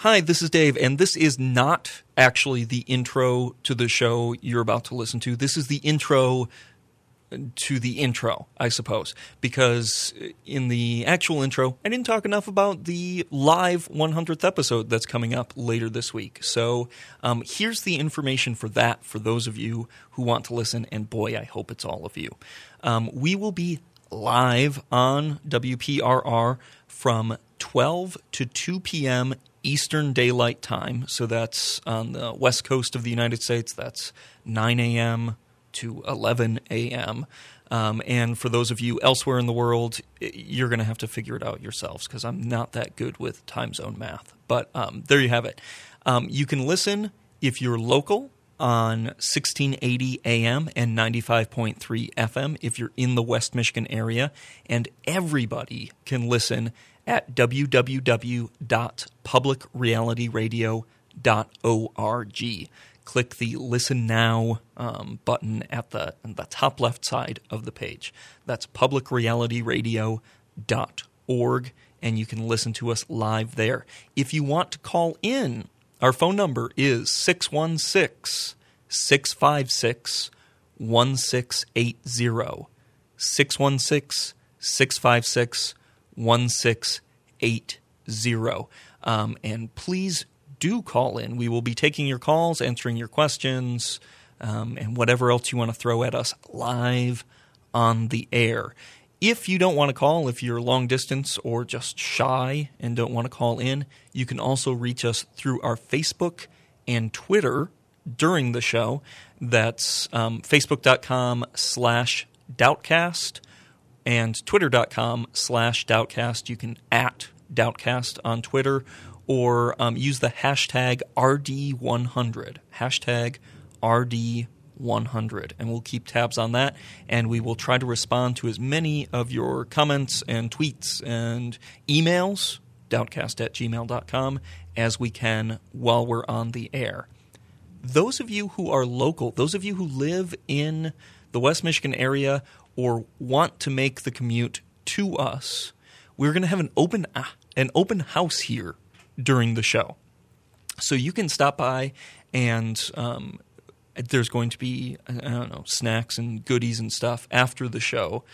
Hi, this is Dave, and this is not actually the intro to the show you're about to listen to. This is the intro to the intro, I suppose, because in the actual intro, I didn't talk enough about the live 100th episode that's coming up later this week. So um, here's the information for that for those of you who want to listen, and boy, I hope it's all of you. Um, we will be live on WPRR from 12 to 2 p.m. Eastern Daylight Time. So that's on the west coast of the United States. That's 9 a.m. to 11 a.m. Um, and for those of you elsewhere in the world, you're going to have to figure it out yourselves because I'm not that good with time zone math. But um, there you have it. Um, you can listen if you're local on 1680 AM and 95.3 FM if you're in the West Michigan area. And everybody can listen at www.publicrealityradio.org. Click the Listen Now um, button at the, the top left side of the page. That's publicrealityradio.org, and you can listen to us live there. If you want to call in, our phone number is 616 656 1680. 616 656 1680. Um, and please do call in. We will be taking your calls, answering your questions, um, and whatever else you want to throw at us live on the air. If you don't want to call, if you're long distance or just shy and don't want to call in, you can also reach us through our Facebook and Twitter during the show. That's um, facebook.com slash doubtcast and twitter.com slash doubtcast. You can at doubtcast on Twitter or um, use the hashtag RD100. Hashtag RD100. And we'll keep tabs on that. And we will try to respond to as many of your comments and tweets and emails, doubtcast at gmail.com, as we can while we're on the air. Those of you who are local, those of you who live in the West Michigan area or want to make the commute to us, we're going to have an open an open house here during the show. So you can stop by and um, there's going to be I don't know snacks and goodies and stuff after the show.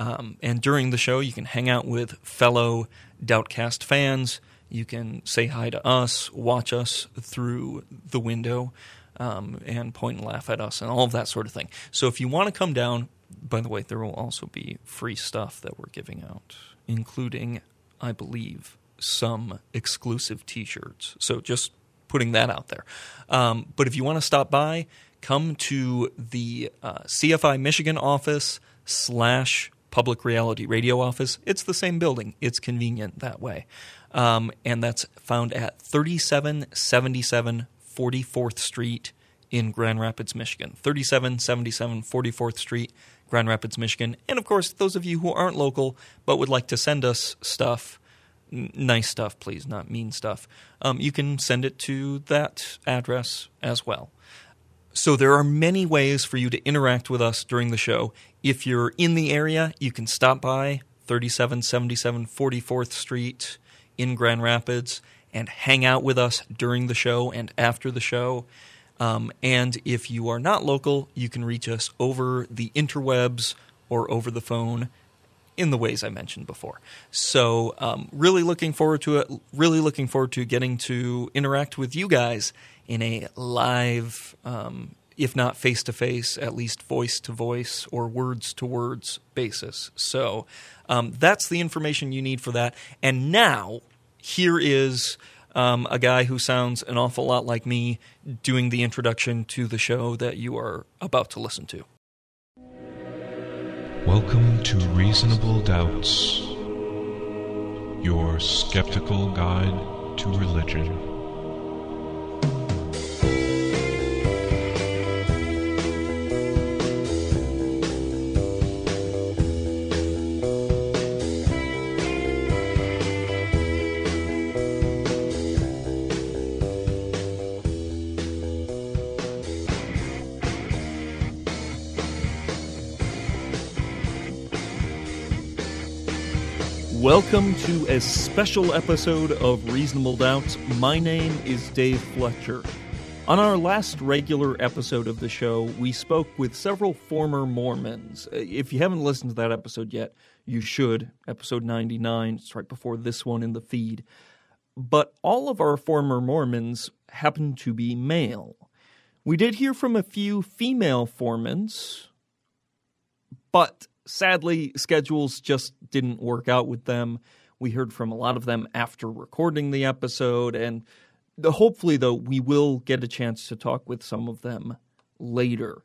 Um, and during the show, you can hang out with fellow Doubtcast fans. You can say hi to us, watch us through the window, um, and point and laugh at us, and all of that sort of thing. So if you want to come down, by the way, there will also be free stuff that we're giving out, including, I believe, some exclusive T-shirts. So just putting that out there. Um, but if you want to stop by, come to the uh, CFI Michigan office slash Public Reality Radio office. It's the same building. It's convenient that way. Um, and that's found at 3777 44th Street in Grand Rapids, Michigan. 3777 44th Street, Grand Rapids, Michigan. And of course, those of you who aren't local but would like to send us stuff, nice stuff, please, not mean stuff, um, you can send it to that address as well. So there are many ways for you to interact with us during the show. If you're in the area, you can stop by 3777 44th Street in Grand Rapids and hang out with us during the show and after the show. Um, and if you are not local, you can reach us over the interwebs or over the phone in the ways I mentioned before. So, um, really looking forward to it. Really looking forward to getting to interact with you guys in a live, um, if not face to face, at least voice to voice or words to words basis. So, um, that's the information you need for that. And now, here is. Um, a guy who sounds an awful lot like me doing the introduction to the show that you are about to listen to. Welcome to Reasonable Doubts, your skeptical guide to religion. To a special episode of Reasonable Doubts. My name is Dave Fletcher. On our last regular episode of the show, we spoke with several former Mormons. Uh, if you haven't listened to that episode yet, you should. Episode 99, it's right before this one in the feed. But all of our former Mormons happen to be male. We did hear from a few female Formans, but sadly, schedules just didn't work out with them. We heard from a lot of them after recording the episode, and hopefully, though, we will get a chance to talk with some of them later.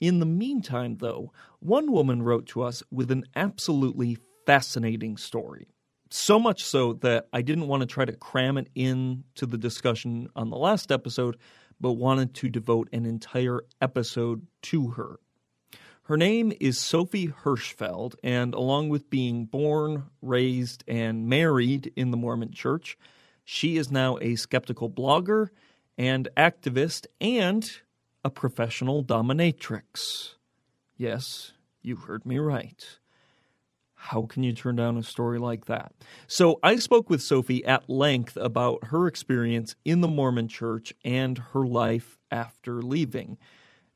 In the meantime, though, one woman wrote to us with an absolutely fascinating story. So much so that I didn't want to try to cram it in to the discussion on the last episode, but wanted to devote an entire episode to her. Her name is Sophie Hirschfeld, and along with being born, raised, and married in the Mormon Church, she is now a skeptical blogger and activist and a professional dominatrix. Yes, you heard me right. How can you turn down a story like that? So, I spoke with Sophie at length about her experience in the Mormon church and her life after leaving.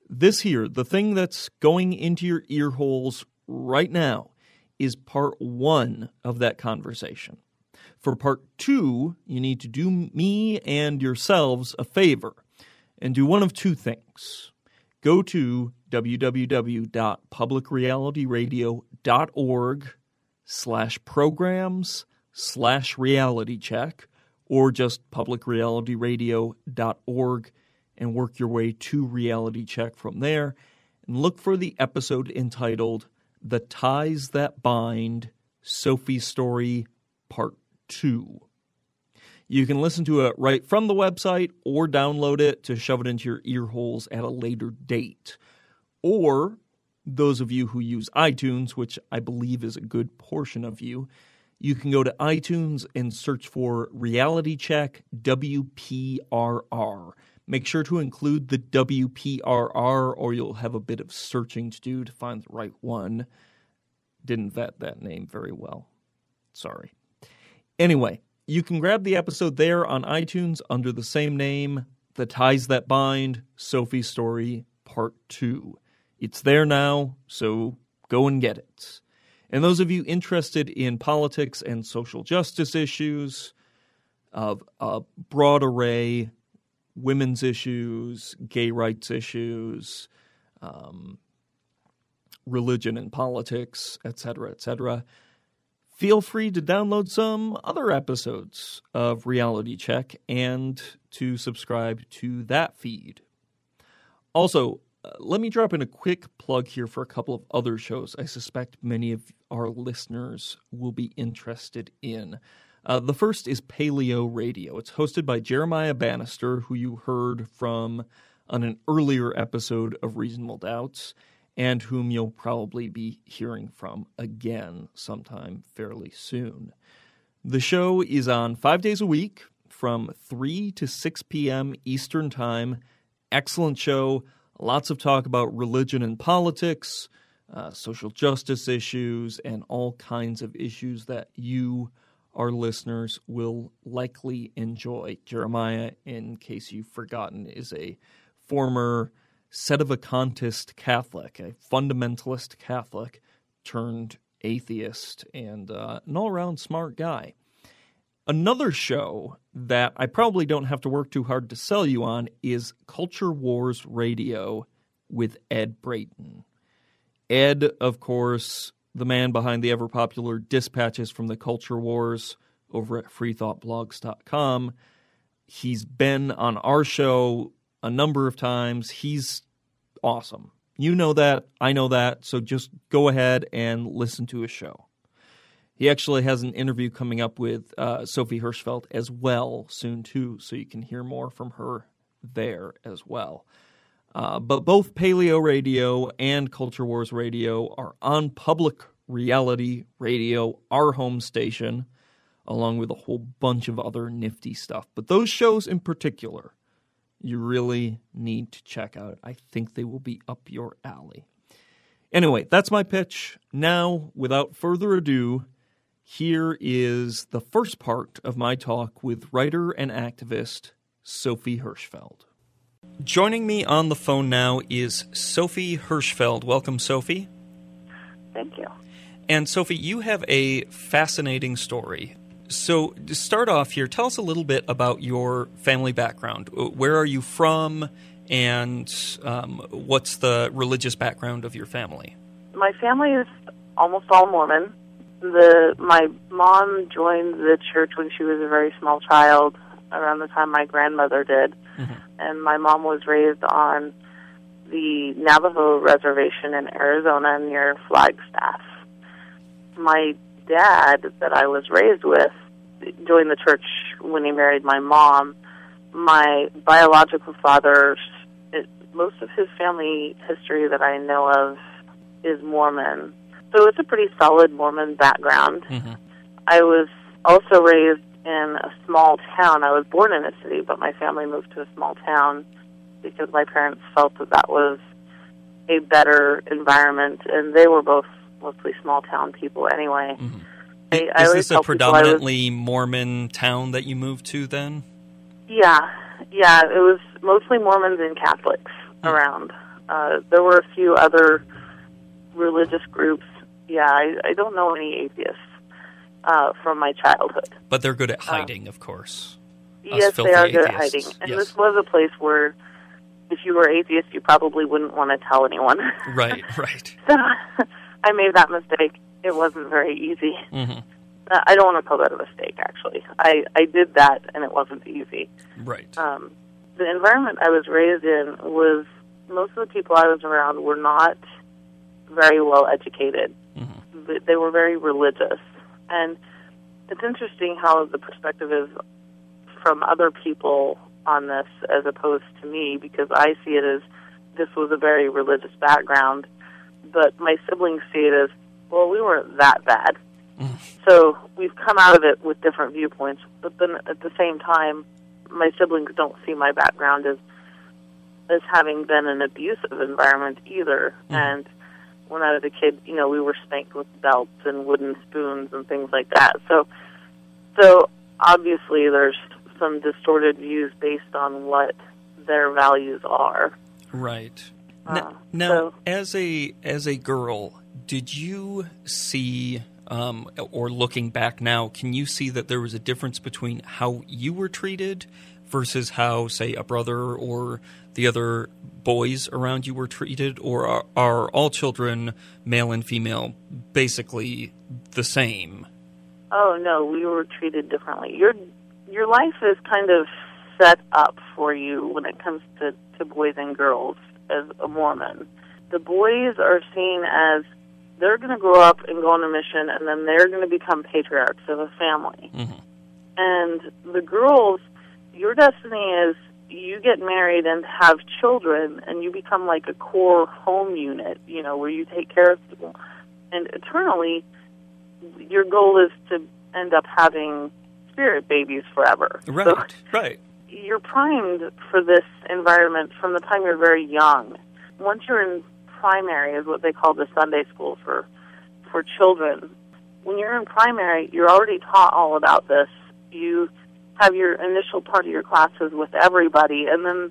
This here, the thing that's going into your ear holes right now, is part one of that conversation. For part two, you need to do me and yourselves a favor and do one of two things. Go to www.publicrealityradio.org slash programs slash reality check or just publicrealityradio.org and work your way to reality check from there and look for the episode entitled The Ties That Bind Sophie's Story Part 2. You can listen to it right from the website or download it to shove it into your ear holes at a later date. Or those of you who use iTunes, which I believe is a good portion of you, you can go to iTunes and search for Reality Check WPRR. Make sure to include the WPRR or you'll have a bit of searching to do to find the right one. Didn't vet that name very well. Sorry. Anyway, you can grab the episode there on iTunes under the same name, The Ties That Bind, Sophie's Story, Part 2. It's there now, so go and get it. And those of you interested in politics and social justice issues of a broad array, women's issues, gay rights issues, um, religion and politics, etc., etc., feel free to download some other episodes of Reality Check and to subscribe to that feed. Also, uh, let me drop in a quick plug here for a couple of other shows I suspect many of our listeners will be interested in. Uh, the first is Paleo Radio. It's hosted by Jeremiah Bannister, who you heard from on an earlier episode of Reasonable Doubts and whom you'll probably be hearing from again sometime fairly soon. The show is on five days a week from 3 to 6 p.m. Eastern Time. Excellent show. Lots of talk about religion and politics, uh, social justice issues, and all kinds of issues that you, our listeners, will likely enjoy. Jeremiah, in case you've forgotten, is a former set of sedevacantist Catholic, a fundamentalist Catholic turned atheist, and uh, an all around smart guy. Another show that I probably don't have to work too hard to sell you on is Culture Wars Radio with Ed Brayton. Ed, of course, the man behind the ever popular dispatches from the Culture Wars over at freethoughtblogs.com. He's been on our show a number of times. He's awesome. You know that. I know that. So just go ahead and listen to his show. He actually has an interview coming up with uh, Sophie Hirschfeld as well soon, too. So you can hear more from her there as well. Uh, but both Paleo Radio and Culture Wars Radio are on public reality radio, our home station, along with a whole bunch of other nifty stuff. But those shows in particular you really need to check out. I think they will be up your alley. Anyway, that's my pitch. Now, without further ado, Here is the first part of my talk with writer and activist Sophie Hirschfeld. Joining me on the phone now is Sophie Hirschfeld. Welcome, Sophie. Thank you. And Sophie, you have a fascinating story. So, to start off here, tell us a little bit about your family background. Where are you from, and um, what's the religious background of your family? My family is almost all Mormon. The my mom joined the church when she was a very small child, around the time my grandmother did, mm-hmm. and my mom was raised on the Navajo reservation in Arizona near Flagstaff. My dad, that I was raised with, joined the church when he married my mom. My biological father, it, most of his family history that I know of is Mormon. So it's a pretty solid Mormon background. Mm-hmm. I was also raised in a small town. I was born in a city, but my family moved to a small town because my parents felt that that was a better environment, and they were both mostly small town people anyway. Mm-hmm. I, I Is this a predominantly was, Mormon town that you moved to then? Yeah, yeah. It was mostly Mormons and Catholics mm-hmm. around. Uh, there were a few other religious groups. Yeah, I, I don't know any atheists uh, from my childhood. But they're good at uh, hiding, of course. yes, they are good at hiding. And yes. this was a place where, if you were atheist, you probably wouldn't want to tell anyone. right, right. so I made that mistake. It wasn't very easy. Mm-hmm. Uh, I don't want to call that a mistake. Actually, I I did that, and it wasn't easy. Right. Um, the environment I was raised in was most of the people I was around were not very well educated. Mm-hmm. They were very religious, and it's interesting how the perspective is from other people on this as opposed to me because I see it as this was a very religious background, but my siblings see it as well. We weren't that bad, mm. so we've come out of it with different viewpoints. But then at the same time, my siblings don't see my background as as having been an abusive environment either, mm. and when I was a kid, you know, we were spanked with belts and wooden spoons and things like that. So, so obviously, there's some distorted views based on what their values are. Right. Uh, now, now so, as a as a girl, did you see, um, or looking back now, can you see that there was a difference between how you were treated versus how, say, a brother or the other boys around you were treated, or are, are all children, male and female, basically the same? Oh no, we were treated differently. Your your life is kind of set up for you when it comes to, to boys and girls as a Mormon. The boys are seen as they're going to grow up and go on a mission, and then they're going to become patriarchs of a family. Mm-hmm. And the girls, your destiny is you get married and have children and you become like a core home unit, you know, where you take care of people. And eternally, your goal is to end up having spirit babies forever. Right, so right. You're primed for this environment from the time you're very young. Once you're in primary, is what they call the Sunday school for for children. When you're in primary, you're already taught all about this. You have your initial part of your classes with everybody, and then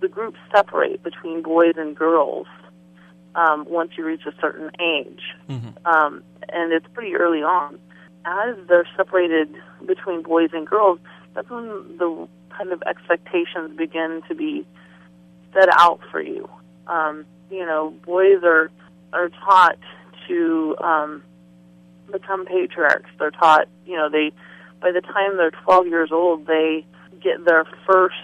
the groups separate between boys and girls um, once you reach a certain age. Mm-hmm. Um, and it's pretty early on. As they're separated between boys and girls, that's when the kind of expectations begin to be set out for you. Um, you know, boys are are taught to um, become patriarchs. They're taught, you know, they by the time they're 12 years old, they get their first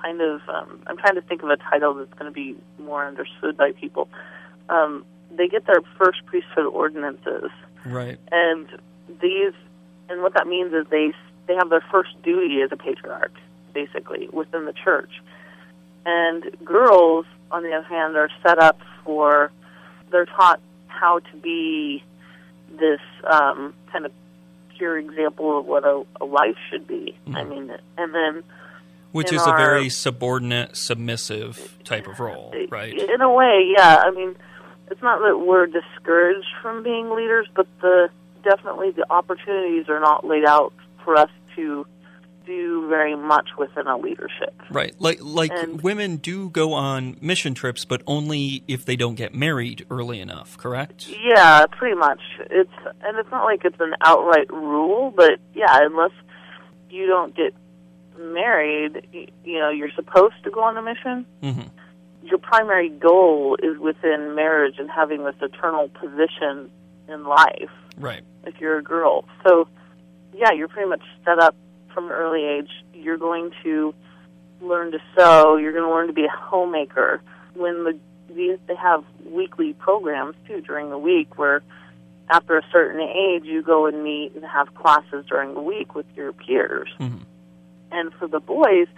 kind of. Um, I'm trying to think of a title that's going to be more understood by people. Um, they get their first priesthood ordinances, right? And these, and what that means is they they have their first duty as a patriarch, basically within the church. And girls, on the other hand, are set up for. They're taught how to be this um, kind of pure example of what a, a life should be. Mm-hmm. I mean, and then which is our, a very subordinate, submissive type of role, right? In a way, yeah. I mean, it's not that we're discouraged from being leaders, but the definitely the opportunities are not laid out for us to do very much within a leadership. Right. Like like And- women do go on mission trips, but only if they don't get married early enough, correct? Yeah, pretty much. It's and it's not like it's an outright rule, but yeah, unless you don't get married, you know, you're supposed to go on a mission. hmm Your primary goal is within marriage and having this eternal position in life. Right. if you're a girl. So, yeah, you're pretty much set up from an early age. You're going to learn to sew. You're going to learn to be a homemaker. When the these they have weekly programs too during the week where after a certain age you go and meet and have classes during the week with your peers. Mhm. And for the boys,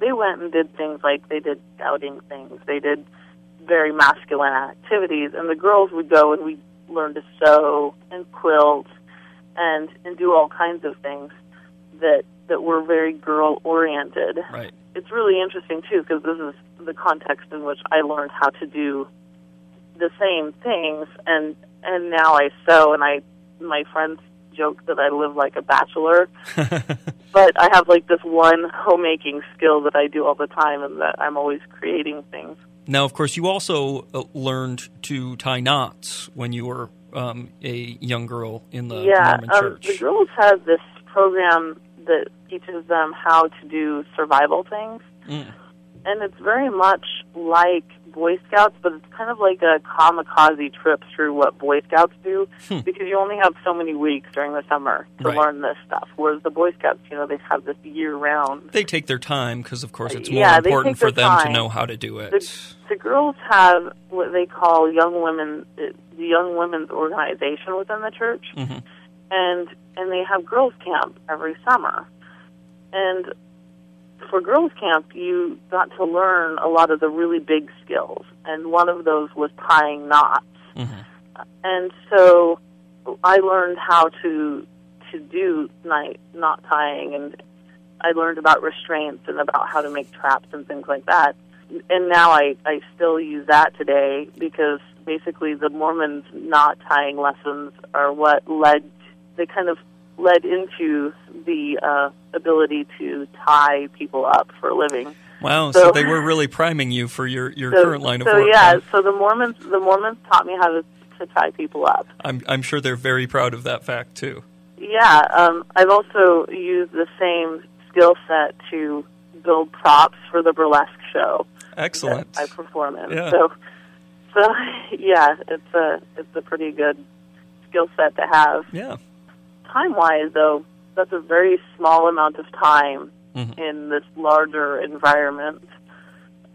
they went and did things like they did scouting things. They did very masculine activities, and the girls would go and we learn to sew and quilt and and do all kinds of things that that were very girl oriented. Right. It's really interesting too because this is the context in which I learned how to do the same things and and now I sew and I my friends joke that I live like a bachelor but I have like this one homemaking skill that I do all the time and that I'm always creating things. Now, of course, you also uh, learned to tie knots when you were um, a young girl in the yeah, Mormon um, church. the girls have this program that teaches them how to do survival things, Mm. and it's very much like Boy Scouts, but it's kind of like a kamikaze trip through what Boy Scouts do Hmm. because you only have so many weeks during the summer to Right. learn this stuff. Whereas the Boy Scouts, you know, they have this year round. They take their time because, of course, it's more Yeah, important for them to know how to do it. The, the girls have what they call young women, the young women's organization within the church, Mhm. And and they have girls camp every summer. And for girls camp, you got to learn a lot of the really big skills, and one of those was tying knots. Mhm. And so I learned how to to do night knot tying, and I learned about restraints and about how to make traps and things like that. And now I I still use that today because basically the Mormons knot tying lessons are what led they kind of led into the uh, ability to tie people up for a living. Wow, so, So- they were really priming you for your, your so, current line of so work. yeah, huh? so the Mormons the Mormons taught me how to to tie people up. I'm, I'm sure they're very proud of that fact, too. Yeah, um, I've also used the same skill set to build props for the burlesque show Excellent. I perform in. Yeah. So, so yeah, it's a it's a pretty good skill set to have. Yeah. Time wise, though, that's a very small amount of time Mhm. in this larger environment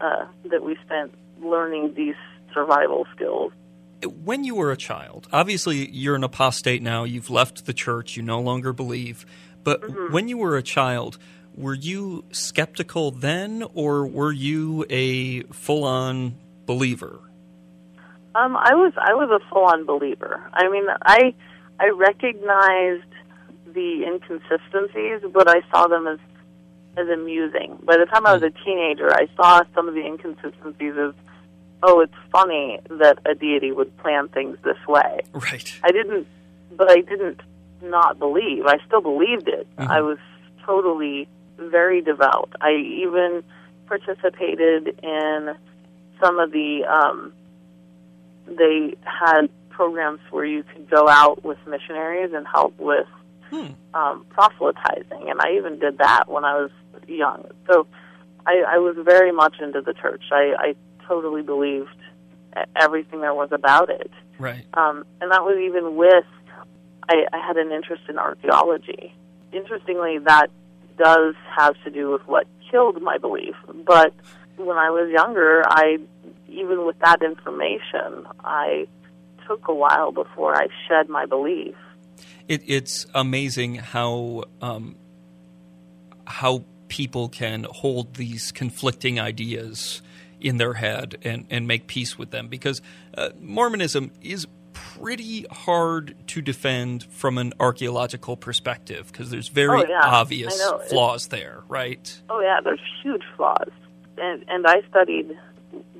uh, that we spent learning these survival skills. When you were a child, obviously you're an apostate now, you've left the church, you no longer believe. But Mm-hmm. when you were a child, were you skeptical then, or were you a full on believer? Um, I was I was a full on believer. I mean, I I recognized the inconsistencies, but I saw them as as amusing. By the time I was a teenager, I saw some of the inconsistencies as, oh, it's funny that a deity would plan things this way. Right. I didn't, but I didn't not believe. I still believed it. Mhm. I was totally very devout. I even participated in some of the. Um, they had programs where you could go out with missionaries and help with Hmm. um, proselytizing, and I even did that when I was young. So I, I was very much into the church. I, I totally believed everything there was about it Right. um, and that was even with I, I had an interest in archaeology. Interestingly, that does have to do with what killed my belief. But when I was younger, I even with that information, I took a while before I shed my belief. It, it's amazing how um, how people can hold these conflicting ideas in their head and, and make peace with them because uh, Mormonism is pretty hard to defend from an archaeological perspective because there's very Oh, yeah. Obvious know. It's- flaws there, right? Oh yeah, there's huge flaws, and and I studied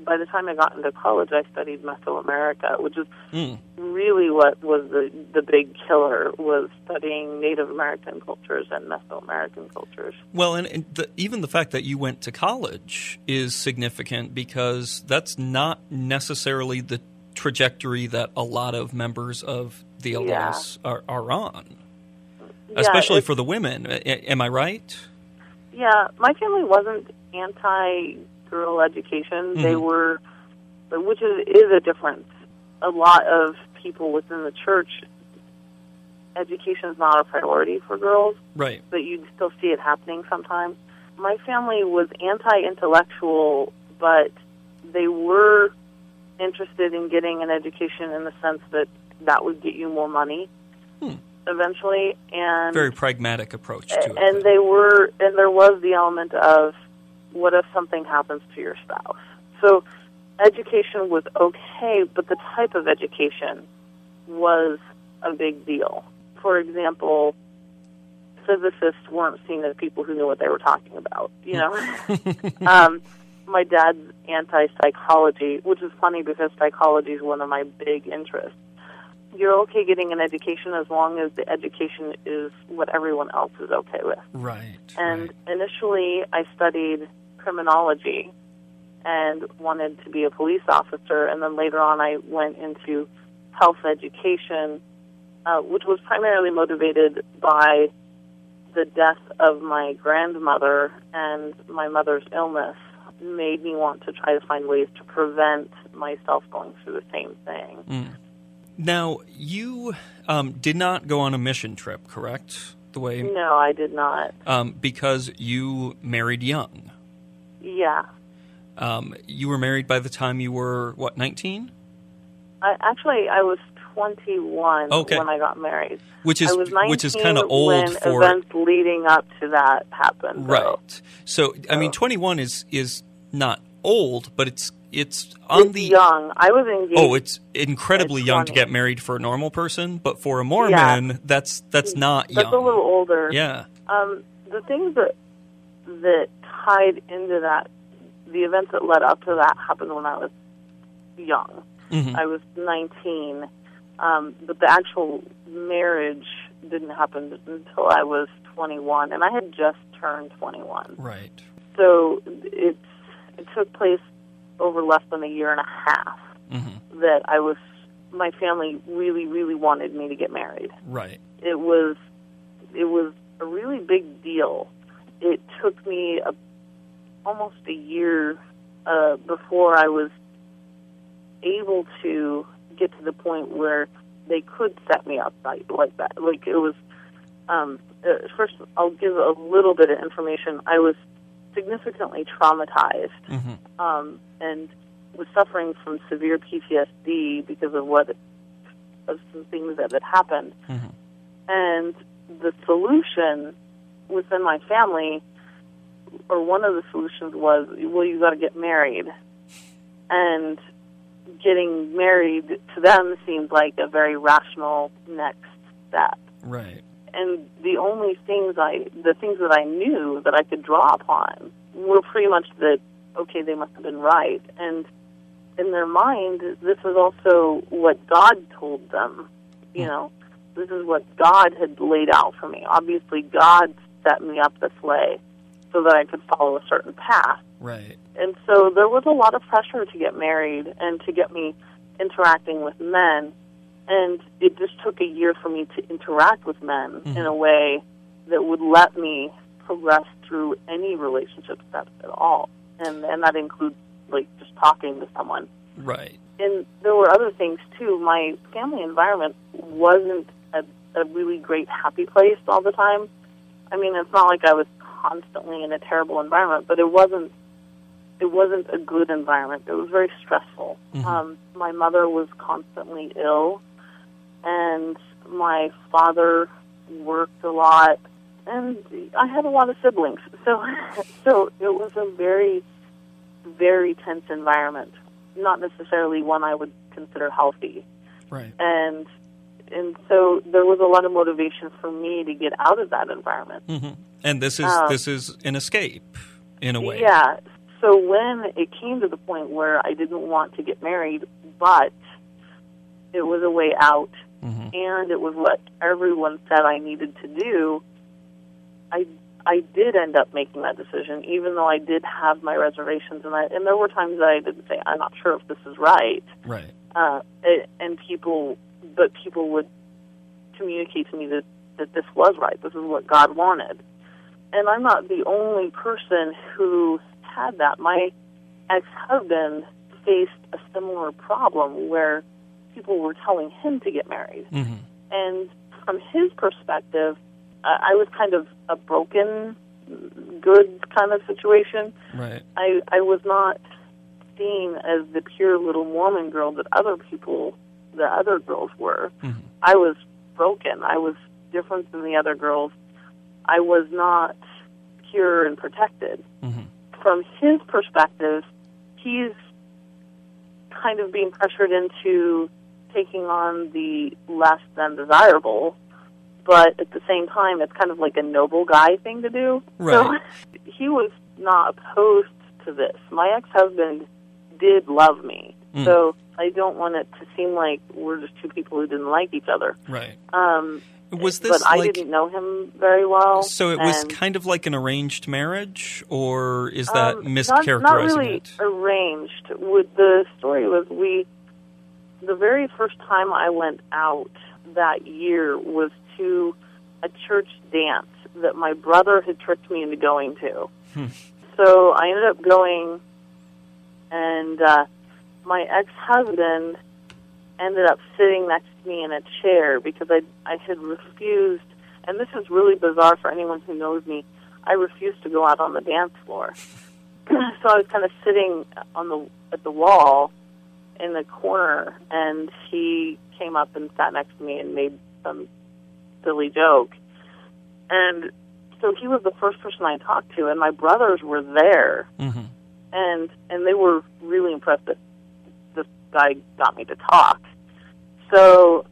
by the time I got into college, I studied Mesoamerica, which is Mm. really what was the the big killer was studying Native American cultures and Mesoamerican cultures. Well, and, and the, even the fact that you went to college is significant because that's not necessarily the trajectory that a lot of members of the Yeah. Are, are on, Yeah, especially for the women. Am I right? Yeah, my family wasn't anti girl education. They Mhm. were, which is, is a difference. A lot of people within the church, education is not a priority for girls, Right. but you'd still see it happening sometimes. My family was anti intellectual, but they were interested in getting an education in the sense that that would get you more money Hmm. eventually. And Very pragmatic approach to it. and they were and there was the element of what if something happens to your spouse so education was okay but the type of education was a big deal for example physicists weren't seen as people who knew what they were talking about you know um my dad's anti psychology which is funny because psychology is one of my big interests you're okay getting an education as long as the education is what everyone else is okay with. right. And right. initially, I studied criminology and wanted to be a police officer, and then later on, I went into health education, uh, which was primarily motivated by the death of my grandmother and my mother's illness made me want to try to find ways to prevent myself going through the same thing. Mm. Now, you um, did not go on a mission trip, correct? The way No, I did not. um, because you married young. Yeah. Um, you were married by the time you were what nineteen, I, actually, I was 21 Okay. when I got married. which is I was which is kind of old when for events leading up to that happened. right. So I mean, twenty one is is not old, but it's it's on It's the young. I was engaged. oh, it's incredibly young to get married for a normal person, but for a Mormon, that's that's not that's young. a little older. yeah. Um, the things that that tied into that, the events that led up to that happened when I was young. Mhm. I was 19, um, but the actual marriage didn't happen until I was 21, and I had just turned 21. Right. So it it took place over less than a year and a half hmm that I was. My family really, really wanted me to get married. Right. It was it was a really big deal. It took me a, almost a year uh, before I was able to get to the point where they could set me up like, like that. Like it was. Um, uh, first, I'll give a little bit of information. I was significantly traumatized hmm um, and was suffering from severe PTSD because of what of some things that had happened. hmm And the solution within my family, or one of the solutions was, well, you got to get married. And getting married to them seemed like a very rational next step. Right. And the only things I, the things that I knew that I could draw upon were pretty much that, okay, they must have been right. And in their mind, this was also what God told them. You hmm. know, this is what God had laid out for me. Obviously, God set me up this way so that I could follow a certain path. Right. And so there was a lot of pressure to get married and to get me interacting with men. And it just took a year for me to interact with men Mhm. in a way that would let me progress through any relationship steps at all. And and that includes like just talking to someone. Right. And there were other things too. My family environment wasn't a, a really great happy place all the time. I mean, it's not like I was constantly in a terrible environment, but it wasn't it wasn't a good environment. It was very stressful. Mhm. Um, my mother was constantly ill, and my father worked a lot, and I had a lot of siblings. So, so it was a very, very tense environment. Not necessarily one I would consider healthy, Right. and and so there was a lot of motivation for me to get out of that environment. hmm And this is Um, this is an escape in a way. Yeah. so when it came to the point where I didn't want to get married, but it was a way out, hmm and it was what everyone said I needed to do, I I did end up making that decision, even though I did have my reservations, and I and there were times that I didn't say I'm not sure if this is right, Right. uh, it, and people, but people would communicate to me that that this was right, this is what God wanted, and I'm not the only person who had that. My ex-husband faced a similar problem where people were telling him to get married. hmm And from his perspective, I I was kind of a broken, good kind of situation. Right. I, I was not seen as the pure little Mormon girl that other people, the other girls were. Mhm. I was broken. I was different than the other girls. I was not pure and protected hmm from his perspective, he's kind of being pressured into taking on the less than desirable, but at the same time, it's kind of like a noble guy thing to do. Right. So he was not opposed to this. My ex husband did love me, Mm. so I don't want it to seem like we're just two people who didn't like each other. Right. Um, Was this but I didn't know him very well. so? It was kind of like an arranged marriage, or is that Um, mischaracterizing not, not really it? arranged. With the story was we, the very first time I went out that year was to a church dance that my brother had tricked me into going to. Hmm. So I ended up going, and uh, my ex-husband ended up sitting next to me in a chair because I I had refused, and this is really bizarre for anyone who knows me. I refused to go out on the dance floor. so I was kind of sitting on the at the wall in the corner, and he came up and sat next to me and made some silly joke. And so he was the first person I talked to, and my brothers were there, hmm and and they were really impressed that guy got me to talk. So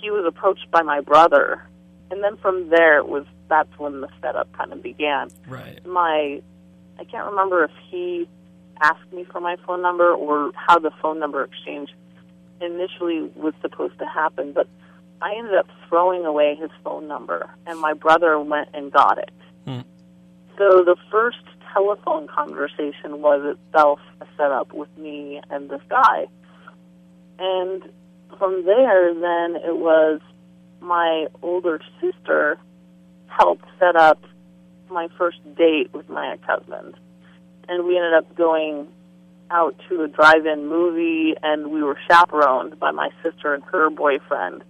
he was approached by my brother, and then from there it was that's when the setup kind of began Right. my I can't remember if he asked me for my phone number or how the phone number exchange initially was supposed to happen, but I ended up throwing away his phone number and my brother went and got it. Hmm. So the first telephone conversation was itself a setup with me and this guy. And from there then it was my older sister helped set up my first date with my ex-husband, and we ended up going out to a drive-in movie, and we were chaperoned by my sister and her boyfriend.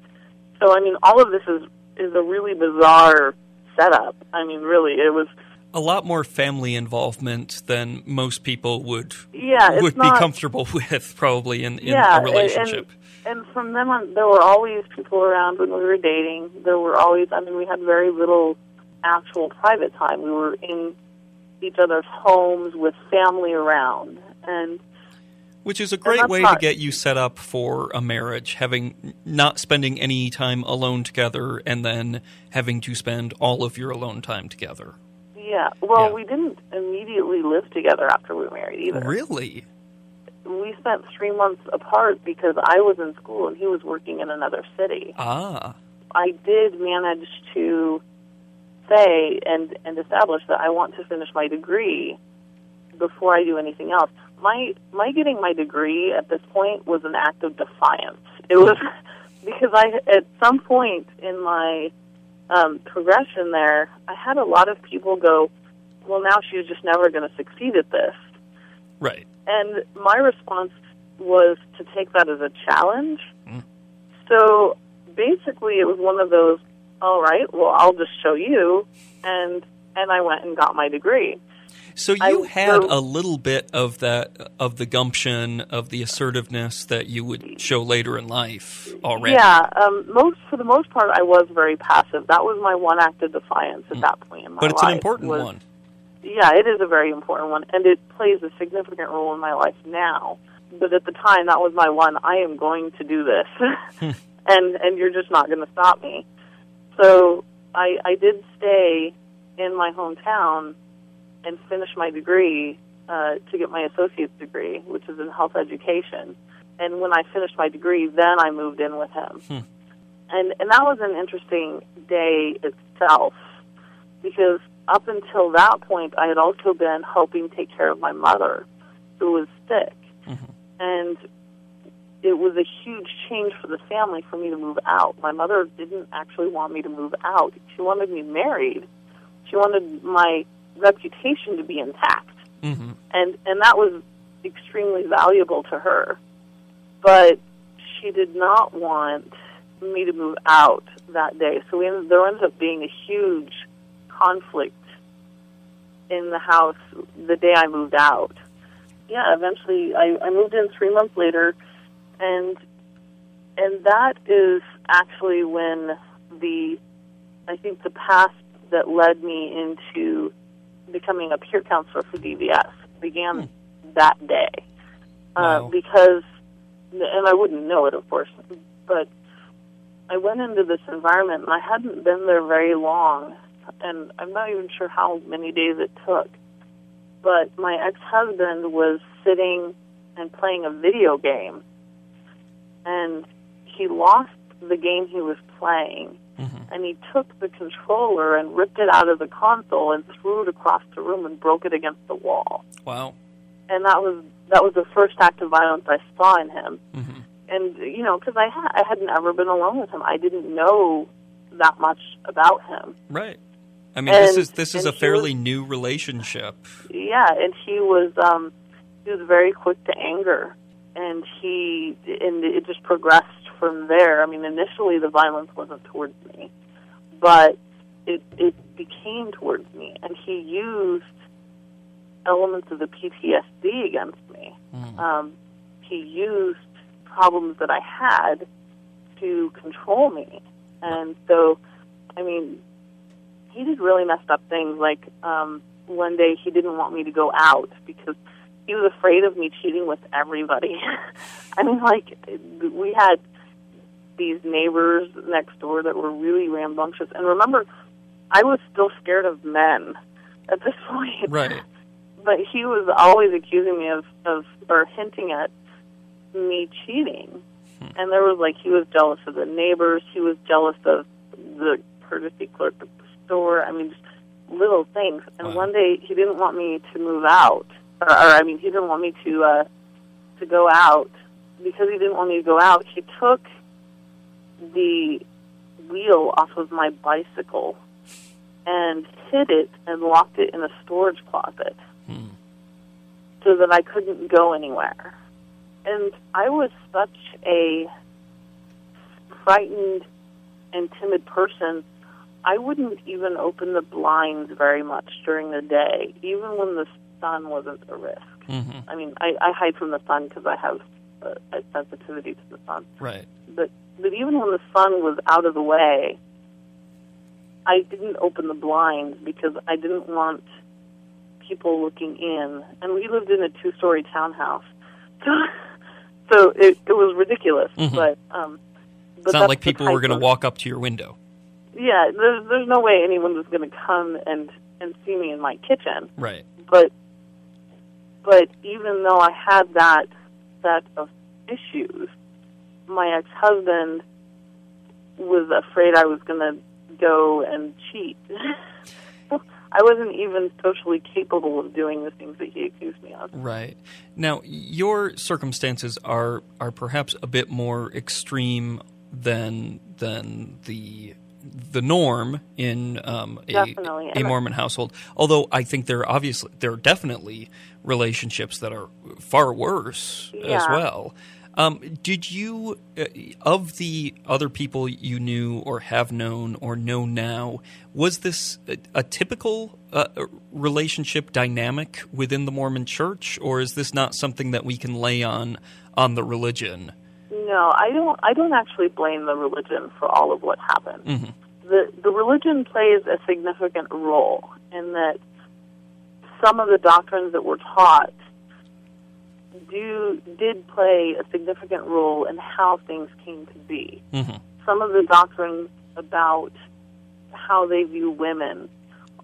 So I mean, all of this is is a really bizarre setup. I mean, really, it was A lot more family involvement than most people would yeah, would not, be comfortable with, probably in, in yeah, a relationship. And, and from then on, there were always people around when we were dating. There were always, I mean, we had very little actual private time. We were in each other's homes with family around, and Which is a great way to get you set up for a marriage, having not spending any time alone together and then having to spend all of your alone time together. Yeah. Well, Yeah. we didn't immediately live together after we were married either. Really? We spent three months apart because I was in school and he was working in another city. Ah. I did manage to say and and establish that I want to finish my degree before I do anything else. My my getting my degree at this point was an act of defiance. It was because I at some point in my um, progression there, I had a lot of people go, "Well, now she's just never going to succeed at this." Right. And my response was to take that as a challenge. Mm. So basically, it was one of those, all right, well, I'll just show you, and and I went and got my degree. So you I- had so- a little bit of that of the gumption, of the assertiveness that you would show later in life already. Yeah, um, most for the most part, I was very passive. That was my one act of defiance at that point in my life. But it's life. an important was- one. Yeah, it is a very important one, and it plays a significant role in my life now. But at the time, that was my one. I am going to do this, and and you're just not going to stop me. So I I did stay in my hometown and finish my degree uh, to get my associate's degree, which is in health education. And when I finished my degree, then I moved in with him. Hmm. And and that was an interesting day itself because up until that point, I had also been helping take care of my mother, who was sick, Mhm. and it was a huge change for the family for me to move out. My mother didn't actually want me to move out. She wanted me married. She wanted my reputation to be intact hmm and and that was extremely valuable to her. But she did not want me to move out that day, so we ended, there ended up being a huge conflict in the house the day I moved out. Yeah, eventually I, I moved in three months later, and and that is actually when the I think the path that led me into becoming a peer counselor for DVS began that day. Uh, Wow. because, and I wouldn't know it, of course, but I went into this environment and I hadn't been there very long, and I'm not even sure how many days it took. But my ex-husband was sitting and playing a video game, and he lost the game he was playing hmm and he took the controller and ripped it out of the console and threw it across the room and broke it against the wall. Wow. And that was that was the first act of violence I saw in him. hmm And you know, because I ha- I had never been alone with him, I didn't know that much about him. Right. I mean, this is this is a fairly was- new relationship. Yeah, and he was um he was very quick to anger, and he and it just progressed from there. I mean, initially the violence wasn't towards me, but it it became towards me, and he used elements of the PTSD against me. Mm. Um, he used problems that I had to control me, and so, I mean, he did really messed up things. Like um, one day, he didn't want me to go out because he was afraid of me cheating with everybody. I mean, like we had these neighbors next door that were really rambunctious, and remember, I was still scared of men at this point Right. but he was always accusing me of, of or hinting at me cheating. And there was like he was jealous of the neighbors, he was jealous of the courtesy clerk at the store. I mean, just little things. And Wow. one day he didn't want me to move out, or, or I mean, he didn't want me to uh, to go out because he didn't want me to go out. He took the wheel off of my bicycle and hid it and locked it in a storage closet Hmm. so that I couldn't go anywhere. And I was such a frightened and timid person. I wouldn't even open the blinds very much during the day, even when the sun wasn't a risk. hmm I mean, I, I hide from the sun because I have a, a sensitivity to the sun. Right. But but even when the sun was out of the way, I didn't open the blinds because I didn't want people looking in. And we lived in a two-story townhouse, so so it it was ridiculous. Mhm. But um, but It's not like people were going to walk up to your window. Yeah, there's there's no way anyone was going to come and and see me in my kitchen. Right. But but even though I had that set of issues, my ex husband was afraid I was going to go and cheat. I wasn't even socially capable of doing the things that he accused me of. Right. Now, your circumstances are are perhaps a bit more extreme than than the the norm in um, a, a Mormon household. Although I think there are obviously there are definitely relationships that are far worse as well. Um, did you, uh, of the other people you knew or have known or know now, was this a, a typical uh, relationship dynamic within the Mormon Church, or is this not something that we can lay on on the religion? No, I don't. I don't actually blame the religion for all of what happened. Mhm. The the religion plays a significant role in that some of the doctrines that were taught do did play a significant role in how things came to be. hmm Some of the doctrines about how they view women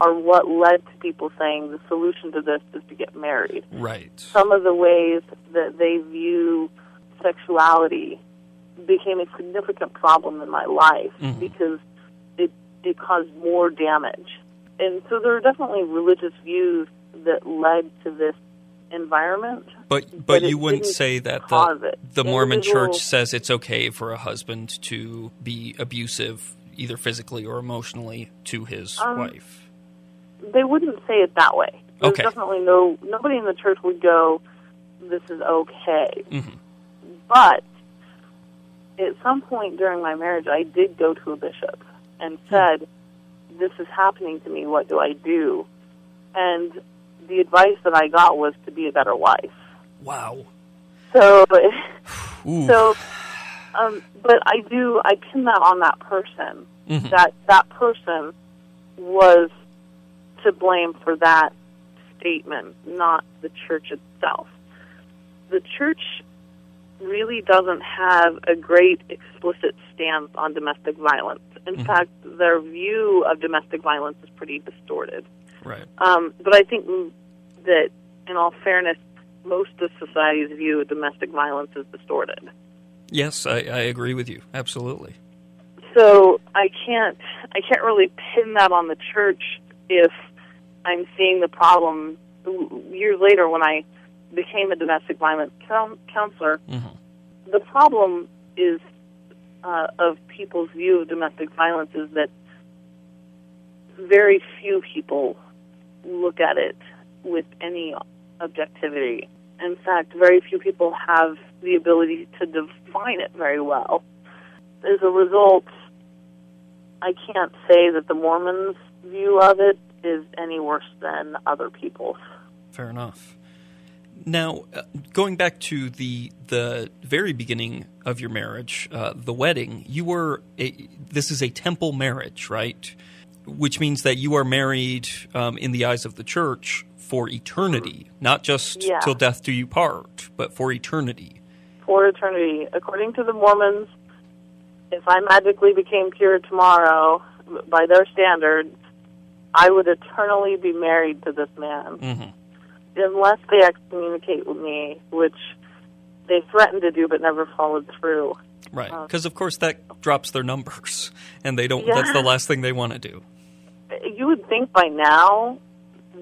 are what led to people saying the solution to this is to get married. Right. Some of the ways that they view sexuality became a significant problem in my life Mhm. because it it caused more damage. And so there are definitely religious views that led to this environment. But but, But you wouldn't say that the the Mormon Church says it's okay for a husband to be abusive, either physically or emotionally, to his Um, wife. They wouldn't say it that way. There's Okay. definitely no nobody in the church would go, This is okay. Mhm. But at some point during my marriage, I did go to a bishop and said, This is happening to me. What do I do? And the advice that I got was to be a better wife. Wow. So, Ooh. so, um, but I do, I pin that on that person. Mhm. That that person was to blame for that statement, not the church itself. The church really doesn't have a great explicit stance on domestic violence. In Mhm. fact, their view of domestic violence is pretty distorted. right. Um, but I think that, in all fairness, most of society's view of domestic violence is distorted. Yes, I, I agree with you. Absolutely. So I can't, I can't really pin that on the church if I'm seeing the problem years later when I became a domestic violence coun- counselor. Mhm. The problem is uh, of people's view of domestic violence is that very few people look at it with any objectivity. In fact, very few people have the ability to define it very well. As a result, I can't say that the Mormons' view of it is any worse than other people's. Fair enough. Now, uh, going back to the the very beginning of your marriage, uh, the wedding, you were a, this is a temple marriage, right? Which means that you are married um, in the eyes of the church for eternity, not just Yeah. till death do you part, but for eternity. for eternity. According to the Mormons, if I magically became pure tomorrow, by their standards, I would eternally be married to this man. hmm Unless they excommunicate with me, which they threatened to do but never followed through. Right, because of course that drops their numbers, and they don't. Yeah. That's the last thing they want to do. You would think by now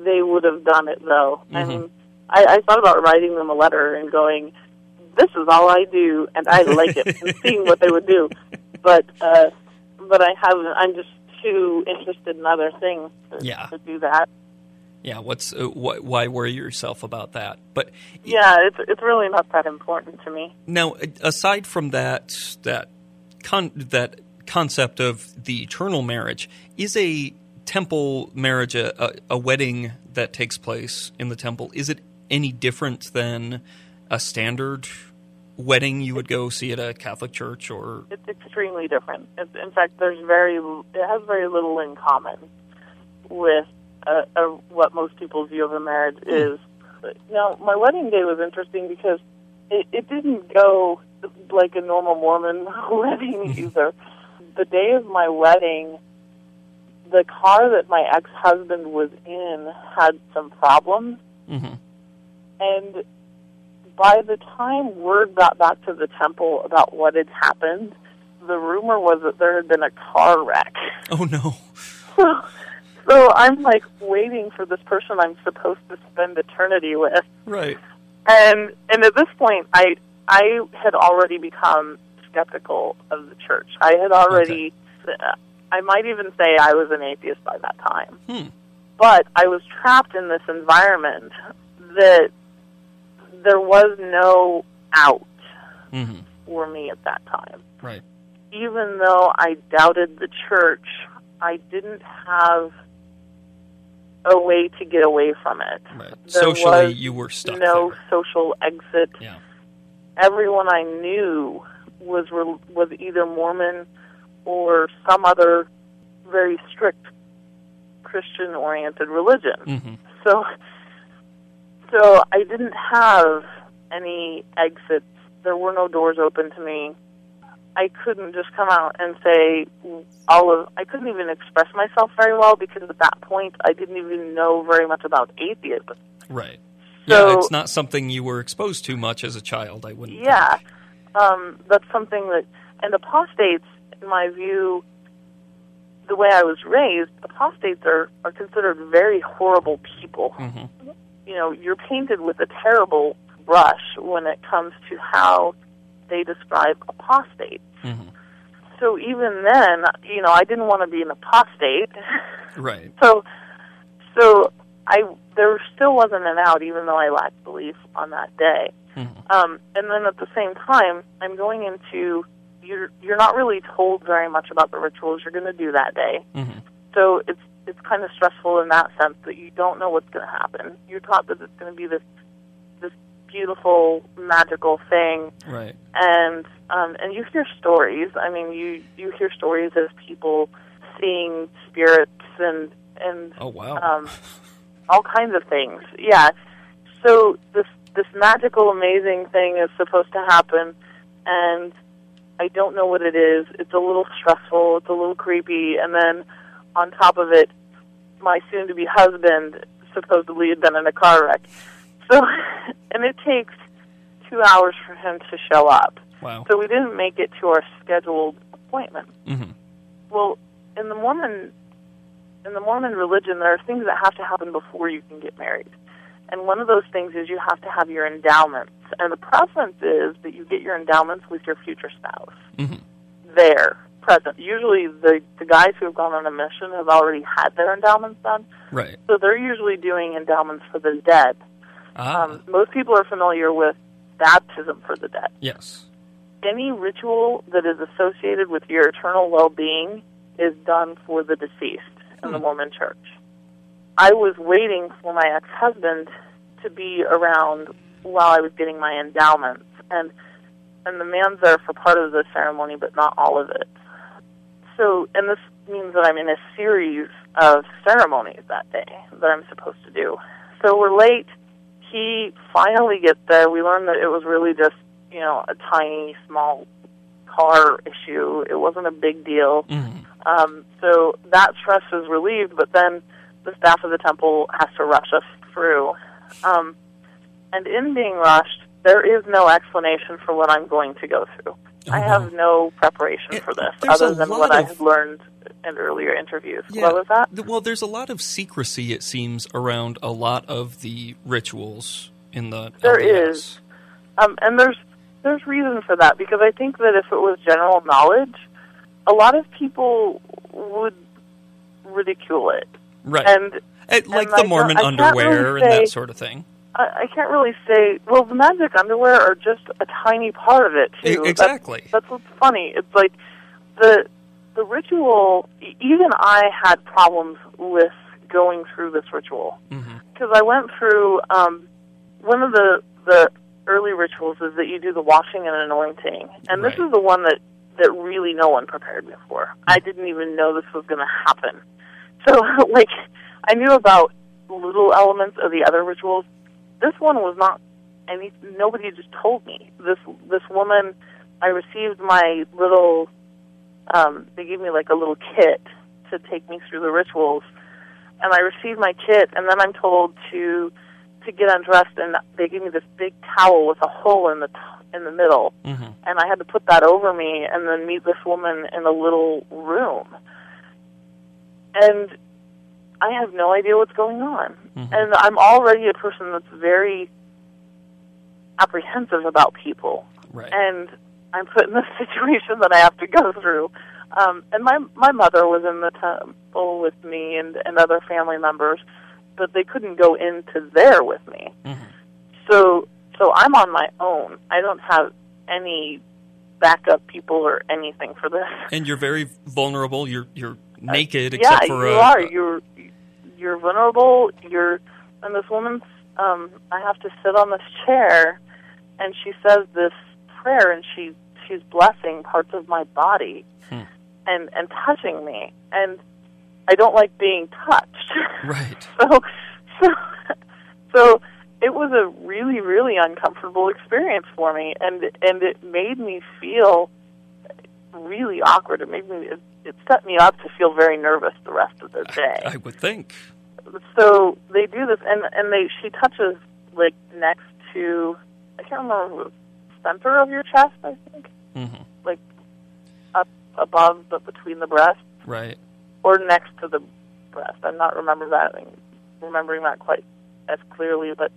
they would have done it, though. I Mhm. mean, I, I thought about writing them a letter and going, "This is all I do, and I like it," and seeing what they would do. But uh, but I haven't. I'm just too interested in other things to, Yeah. to do that. Yeah, what's uh, wh- why worry yourself about that? But Yeah, it's it's really not that important to me. Now, aside from that, that con- that concept of the eternal marriage, is a temple marriage a, a, a wedding that takes place in the temple? Is it any different than a standard wedding you would go see at a Catholic church or? It's extremely different. It's, in fact, there's very it has very little in common with uh, uh, what most people's view of a marriage is. Now, my wedding day was interesting because it, it didn't go like a normal Mormon wedding either. The day of my wedding, the car that my ex-husband was in had some problems, hmm and by the time word got back to the temple about what had happened, the rumor was that there had been a car wreck. Oh no! So, so I'm like waiting for this person I'm supposed to spend eternity with, Right. and and at this point, I I had already become skeptical of the church. I had already, I might even say I was an atheist by that time. Hmm. But I was trapped in this environment that there was no out hmm for me at that time. Right. Even though I doubted the church, I didn't have a way to get away from it. Right. Socially, you were stuck. no there. social exit. Yeah. Everyone I knew was was either Mormon or some other very strict Christian oriented religion. hmm So so I didn't have any exits. There were no doors open to me. I couldn't just come out and say all of. I couldn't even express myself very well because at that point I didn't even know very much about atheism. Right. So- yeah, it's not something you were exposed to much as a child. I wouldn't. Yeah, um, that's something that, and apostates, in my view, the way I was raised, apostates are are considered very horrible people. hmm You know, you're painted with a terrible brush when it comes to how they describe apostates. hmm So even then, you know, I didn't want to be an apostate. Right. so, so I there still wasn't an out, even though I lacked belief on that day. hmm Um, and then at the same time, I'm going into you're you're not really told very much about the rituals you're going to do that day. hmm So it's it's kind of stressful in that sense that you don't know what's going to happen. You're taught that it's going to be this this beautiful magical thing, Right. and um, and you hear stories. I mean, you you hear stories of people seeing spirits and and Oh wow. um, all kinds of things. Yeah. So this this magical, amazing thing is supposed to happen, and I don't know what it is. It's a little stressful. It's a little creepy, and then on top of it, my soon-to-be husband supposedly had been in a car wreck. So, and it takes two hours for him to show up. wow. So we didn't make it to our scheduled appointment. hmm Well, in the Mormon in the Mormon religion, there are things that have to happen before you can get married. And one of those things is you have to have your endowments. And the preference is that you get your endowments with your future spouse. hmm There, present. Usually the, the guys who have gone on a mission have already had their endowments done. Right. So they're usually doing endowments for the dead. Ah. Um, most people are familiar with baptism for the dead. yes. Any ritual that is associated with your eternal well-being is done for the deceased in the Hmm. Mormon Church. I was waiting for my ex-husband to be around while I was getting my endowments, and and the man's there for part of the ceremony, but not all of it. So, and this means that I'm in a series of ceremonies that day that I'm supposed to do. So we're late. He finally gets there. We learned that it was really just, you know, a tiny, small car issue. It wasn't a big deal. hmm Um, so that stress is relieved, but then the staff of the temple has to rush us through. Um, and in being rushed, there is no explanation for what I'm going to go through. Oh, I have no preparation It- for this other than what I have learned in earlier interviews. Yeah. What was that? Well, there's a lot of secrecy, it seems, around a lot of the rituals in the There LDS. is. Um, and there's there's reason for that because I think that if it was general knowledge, a lot of people would ridicule it. Right. And Eh, like and the I Mormon underwear really and that sort of thing. I, I can't really say. Well, the magic underwear are just a tiny part of it E- too. exactly. That's, that's what's funny. It's like the the ritual. Even I had problems with going through this ritual because I went through um, one of the the early rituals is that you do the washing and anointing, and this is the one that that really no one prepared me for. I didn't even know this was going to happen. So, like, I knew about little elements of the other rituals. This one was not I mean, Nobody just told me. This this woman, I received my little. Um, they gave me like a little kit to take me through the rituals, and I received my kit, and then I'm told to to get undressed, and they gave me this big towel with a hole in the t- in the middle, hmm and I had to put that over me, and then meet this woman in a little room, and I have no idea what's going on, Mhm. and I'm already a person that's very apprehensive about people, Right. and I'm put in this situation that I have to go through. Um, and my my mother was in the temple with me and and other family members, but they couldn't go into there with me. Mhm. So so I'm on my own. I don't have any backup people or anything for this. And you're very vulnerable. You're you're naked Uh, yeah, except for you a, are. You're you're vulnerable. You're and this woman's. Um, I have to sit on this chair, and she says this prayer, and she she's blessing parts of my body, Hmm. and and touching me, and I don't like being touched. right. so so so it was a really really uncomfortable experience for me and and it made me feel really awkward. It made me it, set me up to feel very nervous the rest of the day. I would think. So they do this, and and they she touches like next to I can't remember center of your chest. I think hmm like up above but between the breasts Right. or next to the breast. I'm not remember that remembering that quite as clearly, but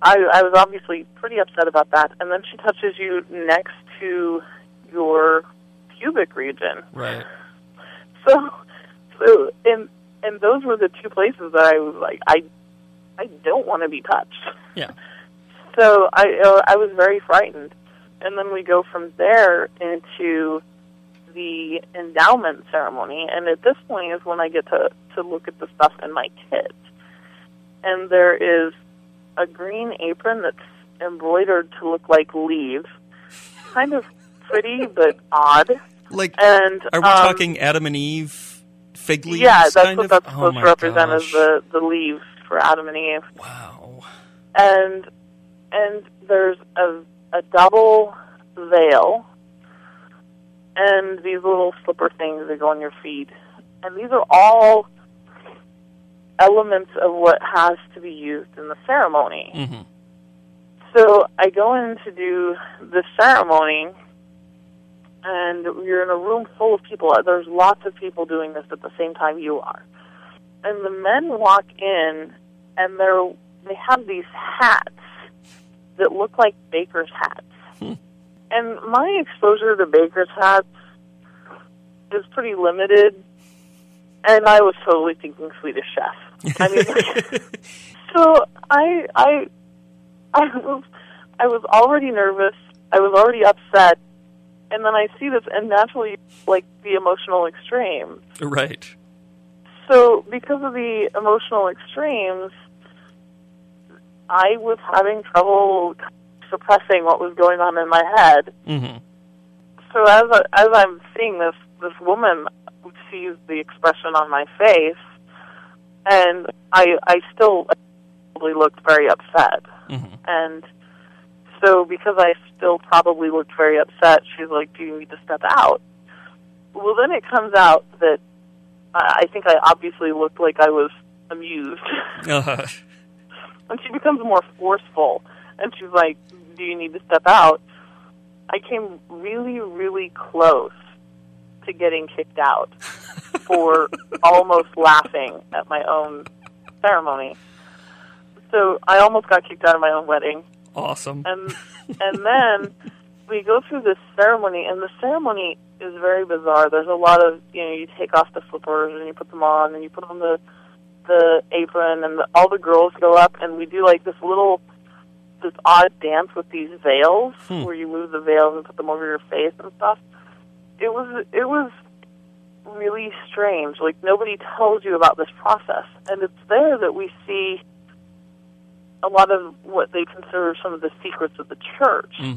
I I was obviously pretty upset about that. And then she touches you next to your pubic region. Right. So so and and those were the two places that I was like I I don't want to be touched. Yeah. So I uh, I was very frightened, and then we go from there into the endowment ceremony, and at this point is when I get to to look at the stuff in my kit, and there is a green apron that's embroidered to look like leaves, kind of pretty but odd, Like, and are we um, talking Adam and Eve fig leaves? yeah, that's kind what of? that's oh supposed my to represent gosh. as the the leaves for Adam and Eve. Wow. and and there's a a double veil and these little slipper things that go on your feet and these are all elements of what has to be used in the ceremony hmm so i go in to do the ceremony and you're in a room full of people there's lots of people doing this at the same time you are and the men walk in and they're they have these hats that look like baker's hats. Hmm. And my exposure to baker's hats is pretty limited, and I was totally thinking Swedish chef. I mean, so I I I was I was already nervous. I was already upset, and then I see this, and naturally, like the emotional extremes. right. So, because of the emotional extremes, I was having trouble suppressing what was going on in my head. hmm So, as I, as I'm seeing this this woman sees the expression on my face, and I I still probably looked very upset. hmm And so, because I still probably looked very upset, she's like, "Do you need to step out?" Well, then it comes out that I I think I obviously looked like I was amused, Uh, and she becomes more forceful, and she's like, "Do you need to step out?" I came really, really close to getting kicked out for almost laughing at my own ceremony. So I almost got kicked out of my own wedding awesome. and and then we go through this ceremony, and the ceremony is very bizarre. There's a lot of you know you take off the slippers and you put them on, and you put on the the apron, and the, all the girls go up, and we do like this little this odd dance with these veils, Hmm. where you move the veils and put them over your face and stuff. It was it was really strange. Like nobody tells you about this process, and it's there that we see a lot of what they consider some of the secrets of the church. hmm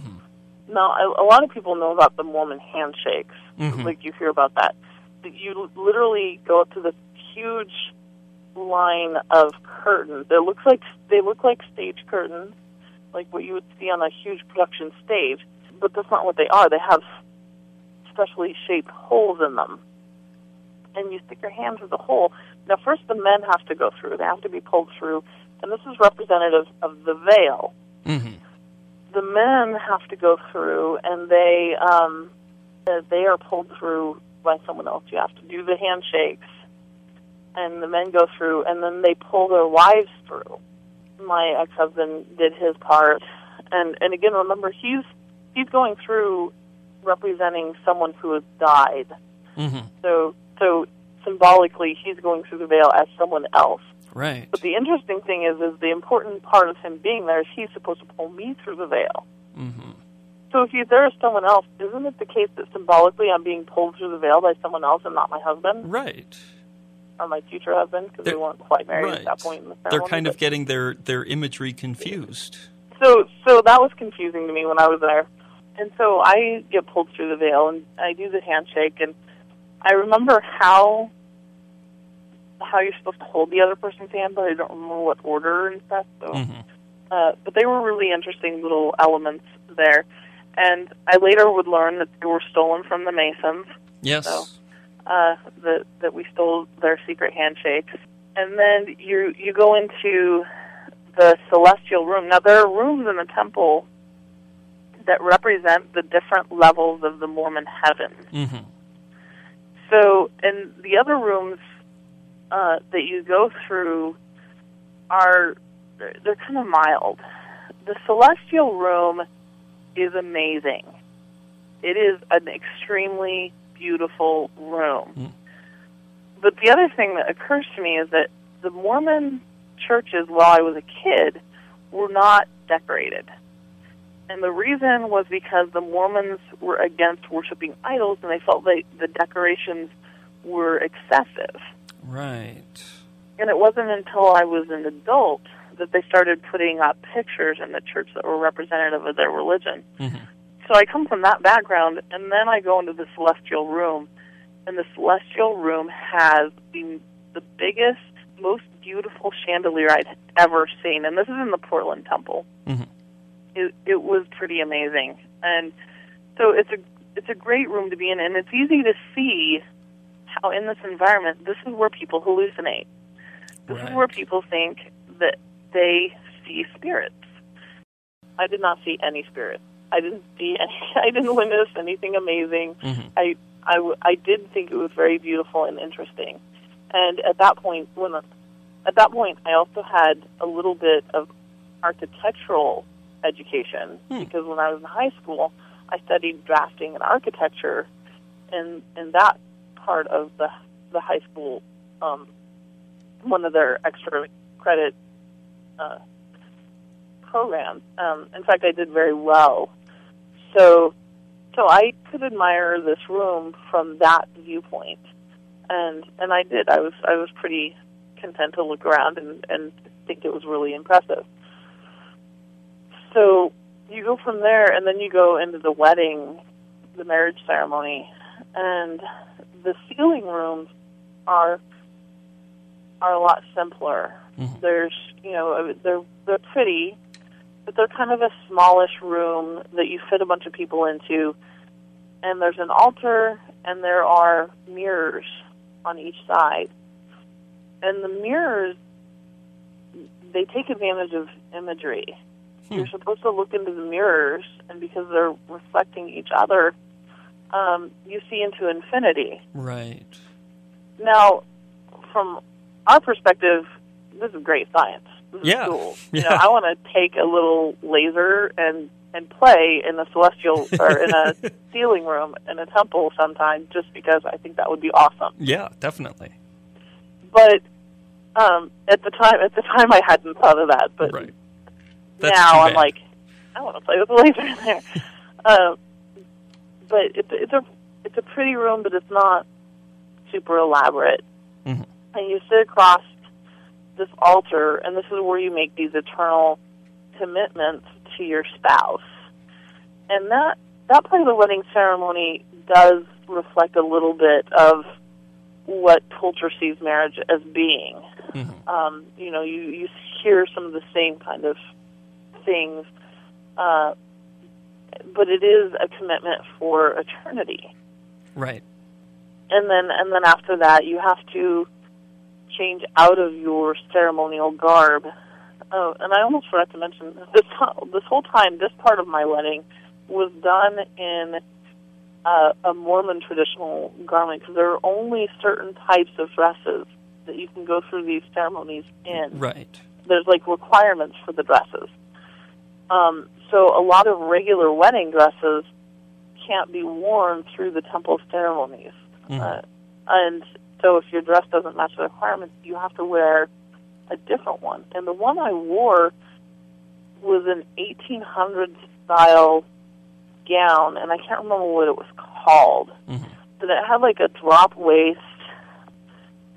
Now, a, a lot of people know about the Mormon handshakes. Mhm. Like you hear about that. That You literally go up to this huge line of curtains. It looks like they look like stage curtains, like what you would see on a huge production stage. But that's not what they are. They have specially shaped holes in them, and you stick your hand through the hole. Now, first the men have to go through. They have to be pulled through, and this is representative of the veil. Hmm the men have to go through and they um they are pulled through by someone else. You have to do the handshakes and the men go through and then they pull their wives through. My ex-husband did his part. And and again remember he's he's going through representing someone who has died. Hmm so so symbolically he's going through the veil as someone else Right. but the interesting thing is, is the important part of him being there is he's supposed to pull me through the veil. Mm-hmm. So if he's there as someone else, isn't it the case that symbolically I'm being pulled through the veil by someone else and not my husband Right. or my future husband because we They're- weren't quite married right. at that point in the family. They're kind of getting their, their imagery confused. so so that was confusing to me when I was there, and so I get pulled through the veil and I do the handshake and I remember how how you're supposed to hold the other person's hand, but I don't remember what order and stuff. So. hmm Uh, but they were really interesting little elements there. and I later would learn that they were stolen from the Masons. Yes. So, uh, that that we stole their secret handshakes, and then you you go into the celestial room. Now there are rooms in the temple that represent the different levels of the Mormon heaven. hmm So, in the other rooms uh, that you go through are they're, they're kind of mild. The celestial room is amazing. It is an extremely beautiful room. Mm. But the other thing that occurs to me is that the Mormon churches, while I was a kid, were not decorated. And the reason was because the Mormons were against worshiping idols and they felt that the decorations were excessive. Right. And it wasn't until I was an adult that they started putting up pictures in the church that were representative of their religion. hmm So I come from that background, and then I go into the celestial room, and the celestial room has the the biggest, most beautiful chandelier I'd ever seen, and this is in the Portland Temple. hmm It it was pretty amazing, and so it's a it's a great room to be in, and it's easy to see how in this environment this is where people hallucinate. This Right. is where people think that they see spirits. I did not see any spirits. I didn't see any. I didn't witness anything amazing. hmm I, I, w- I did think it was very beautiful and interesting. And at that point, when at that point, I also had a little bit of architectural education Hmm. because when I was in high school, I studied drafting and architecture, in in that part of the the high school, um, one of their extra credit uh, programs. Um, in fact, I did very well. So so I could admire this room from that viewpoint, and and I did. I was I was pretty content to look around and and think it was really impressive. So you go from there, and then you go into the wedding, the marriage ceremony, and the sealing rooms are are a lot simpler. Mhm. There's you know they're they're pretty, but they're kind of a smallish room that you fit a bunch of people into. And there's an altar, and there are mirrors on each side. And the mirrors, they take advantage of imagery. Hmm. You're supposed to look into the mirrors, and because they're reflecting each other, um, you see into infinity. Right. Now, from our perspective, this is great science. This is Yeah. cool. You know, I want to take a little laser and and play in a celestial or in a sealing room in a temple sometime, just because I think that would be awesome. Yeah, definitely. But um, at the time, at the time, I hadn't thought of that. But Right. Now I'm like, I want to play with the laser in there. um, but it's it's a it's a pretty room, but it's not super elaborate. Mhm. And you sit across this altar, and this is where you make these eternal commitments to your spouse. And that that part of the wedding ceremony does reflect a little bit of what culture sees marriage as being Mhm. um, you know, you, you hear some of the same kind of things, uh, but it is a commitment for eternity. Right. And then, and then after that, you have to change out of your ceremonial garb. Oh, and I almost forgot to mention this. This whole time, this part of my wedding was done in uh, a Mormon traditional garment because there are only certain types of dresses that you can go through these ceremonies in. Right. There's like requirements for the dresses. Um, so a lot of regular wedding dresses can't be worn through the temple ceremonies. Mhm. Uh, and so if your dress doesn't match the requirements, you have to wear a different one. And the one I wore was an 1800s style gown, and I can't remember what it was called. Mhm. But it had like a drop waist,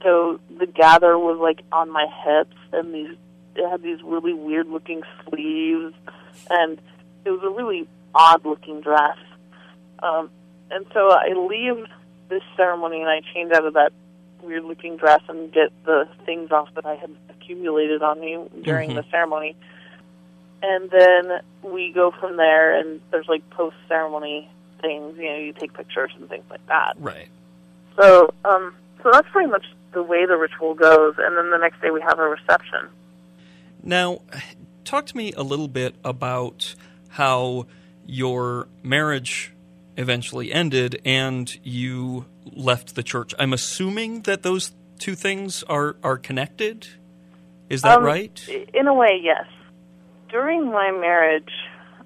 so the gather was like on my hips, and these it had these really weird looking sleeves, and it was a really odd looking dress. Um, and so I leave this ceremony and I change out of that weird looking dress and get the things off that I had accumulated on me during Mhm. the ceremony. and then we go from there. And there's like post ceremony things. You know, you take pictures and things like that. Right. So, um, so that's pretty much the way the ritual goes. And then the next day we have a reception. Now, talk to me a little bit about how your marriage eventually ended and you left the church. I'm assuming that those two things are, are connected. Is that Um, right? In a way, yes. During my marriage,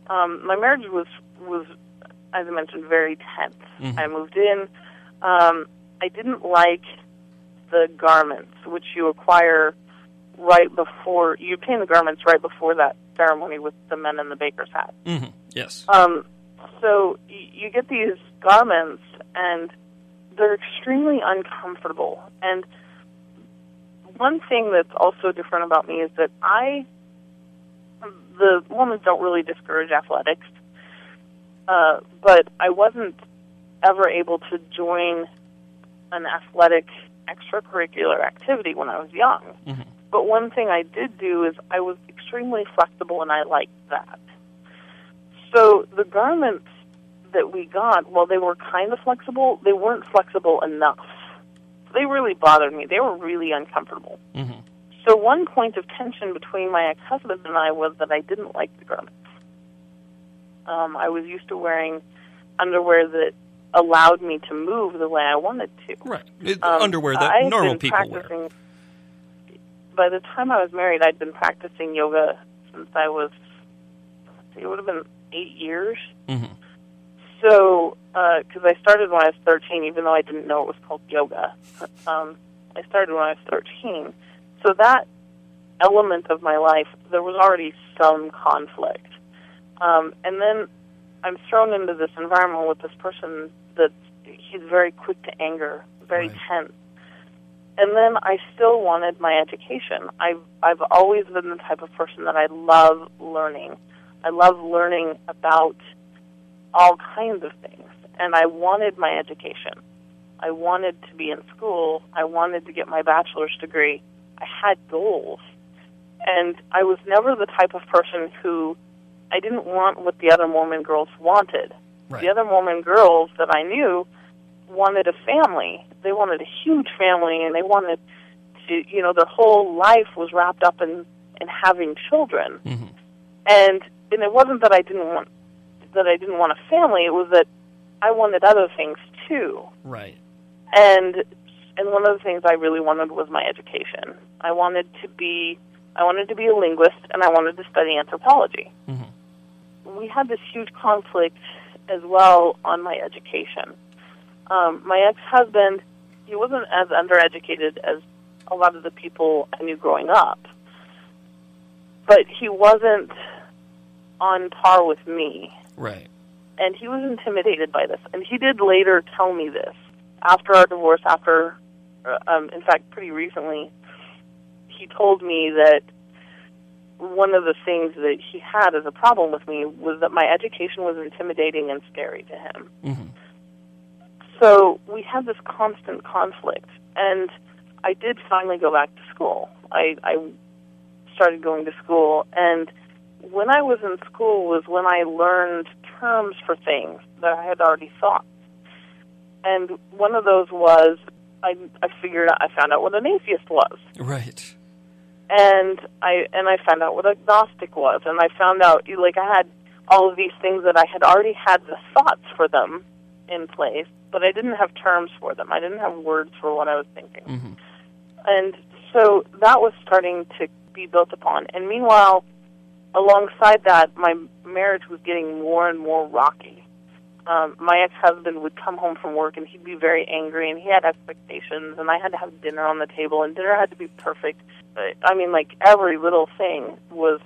um, my marriage was was, as I mentioned, very tense. Mhm. I moved in. Um, I didn't like the garments, which you acquire right before you obtain the garments right before that ceremony with the men in the baker's hat. hmm Yes. Um, so y- you get these garments, and they're extremely uncomfortable. And one thing that's also different about me is that I, the Mormons don't really discourage athletics, uh, but I wasn't ever able to join an athletic extracurricular activity when I was young. Mhm. But one thing I did do is I was extremely flexible, and I liked that. So the garments that we got, while they were kind of flexible, they weren't flexible enough. They really bothered me. They were really uncomfortable. hmm So one point of tension between my ex-husband and I was that I didn't like the garments. Um, I was used to wearing underwear that allowed me to move the way I wanted to. Right. It- Um, underwear that I've normal been people wear. By the time I was married, I'd been practicing yoga since I was, it would have been eight years. hmm So, because I started when I was 13, even though I didn't know it was called yoga. Um, I started when I was 13. So that element of my life, there was already some conflict. Um, and then I'm thrown into this environment with this person that he's very quick to anger, very Right. tense. And then I still wanted my education. I've I've always been the type of person that I love learning. I love learning about all kinds of things. And I wanted my education. I wanted to be in school. I wanted to get my bachelor's degree. I had goals. And I was never the type of person who I didn't want what the other Mormon girls wanted. Right. The other Mormon girls that I knew wanted a family. They wanted a huge family and they wanted to, you know, their whole life was wrapped up in, in having children hmm and and it wasn't that I didn't want that I didn't want a family. It was that I wanted other things too. Right. And and one of the things I really wanted was my education. I wanted to be I wanted to be a linguist and I wanted to study anthropology. hmm We had this huge conflict as well on my education. Um, my ex-husband, he wasn't as undereducated as a lot of the people I knew growing up, but he wasn't on par with me Right. and he was intimidated by this. And he did later tell me this after our divorce. After, uh, um, in fact, pretty recently, he told me that one of the things that he had as a problem with me was that my education was intimidating and scary to him. hmm So we had this constant conflict, and I did finally go back to school. I, I started going to school, and when I was in school was when I learned terms for things that I had already thought. And one of those was I, I figured out, I found out what an atheist was, Right. and I and I found out what agnostic was, and I found out like I had all of these things that I had already had the thoughts for them in place, but I didn't have terms for them. I didn't have words for what I was thinking. hmm And so that was starting to be built upon. And meanwhile, alongside that, my marriage was getting more and more rocky. Um, my ex-husband would come home from work and he'd be very angry and he had expectations and I had to have dinner on the table and dinner had to be perfect. Uh, I mean, like every little thing was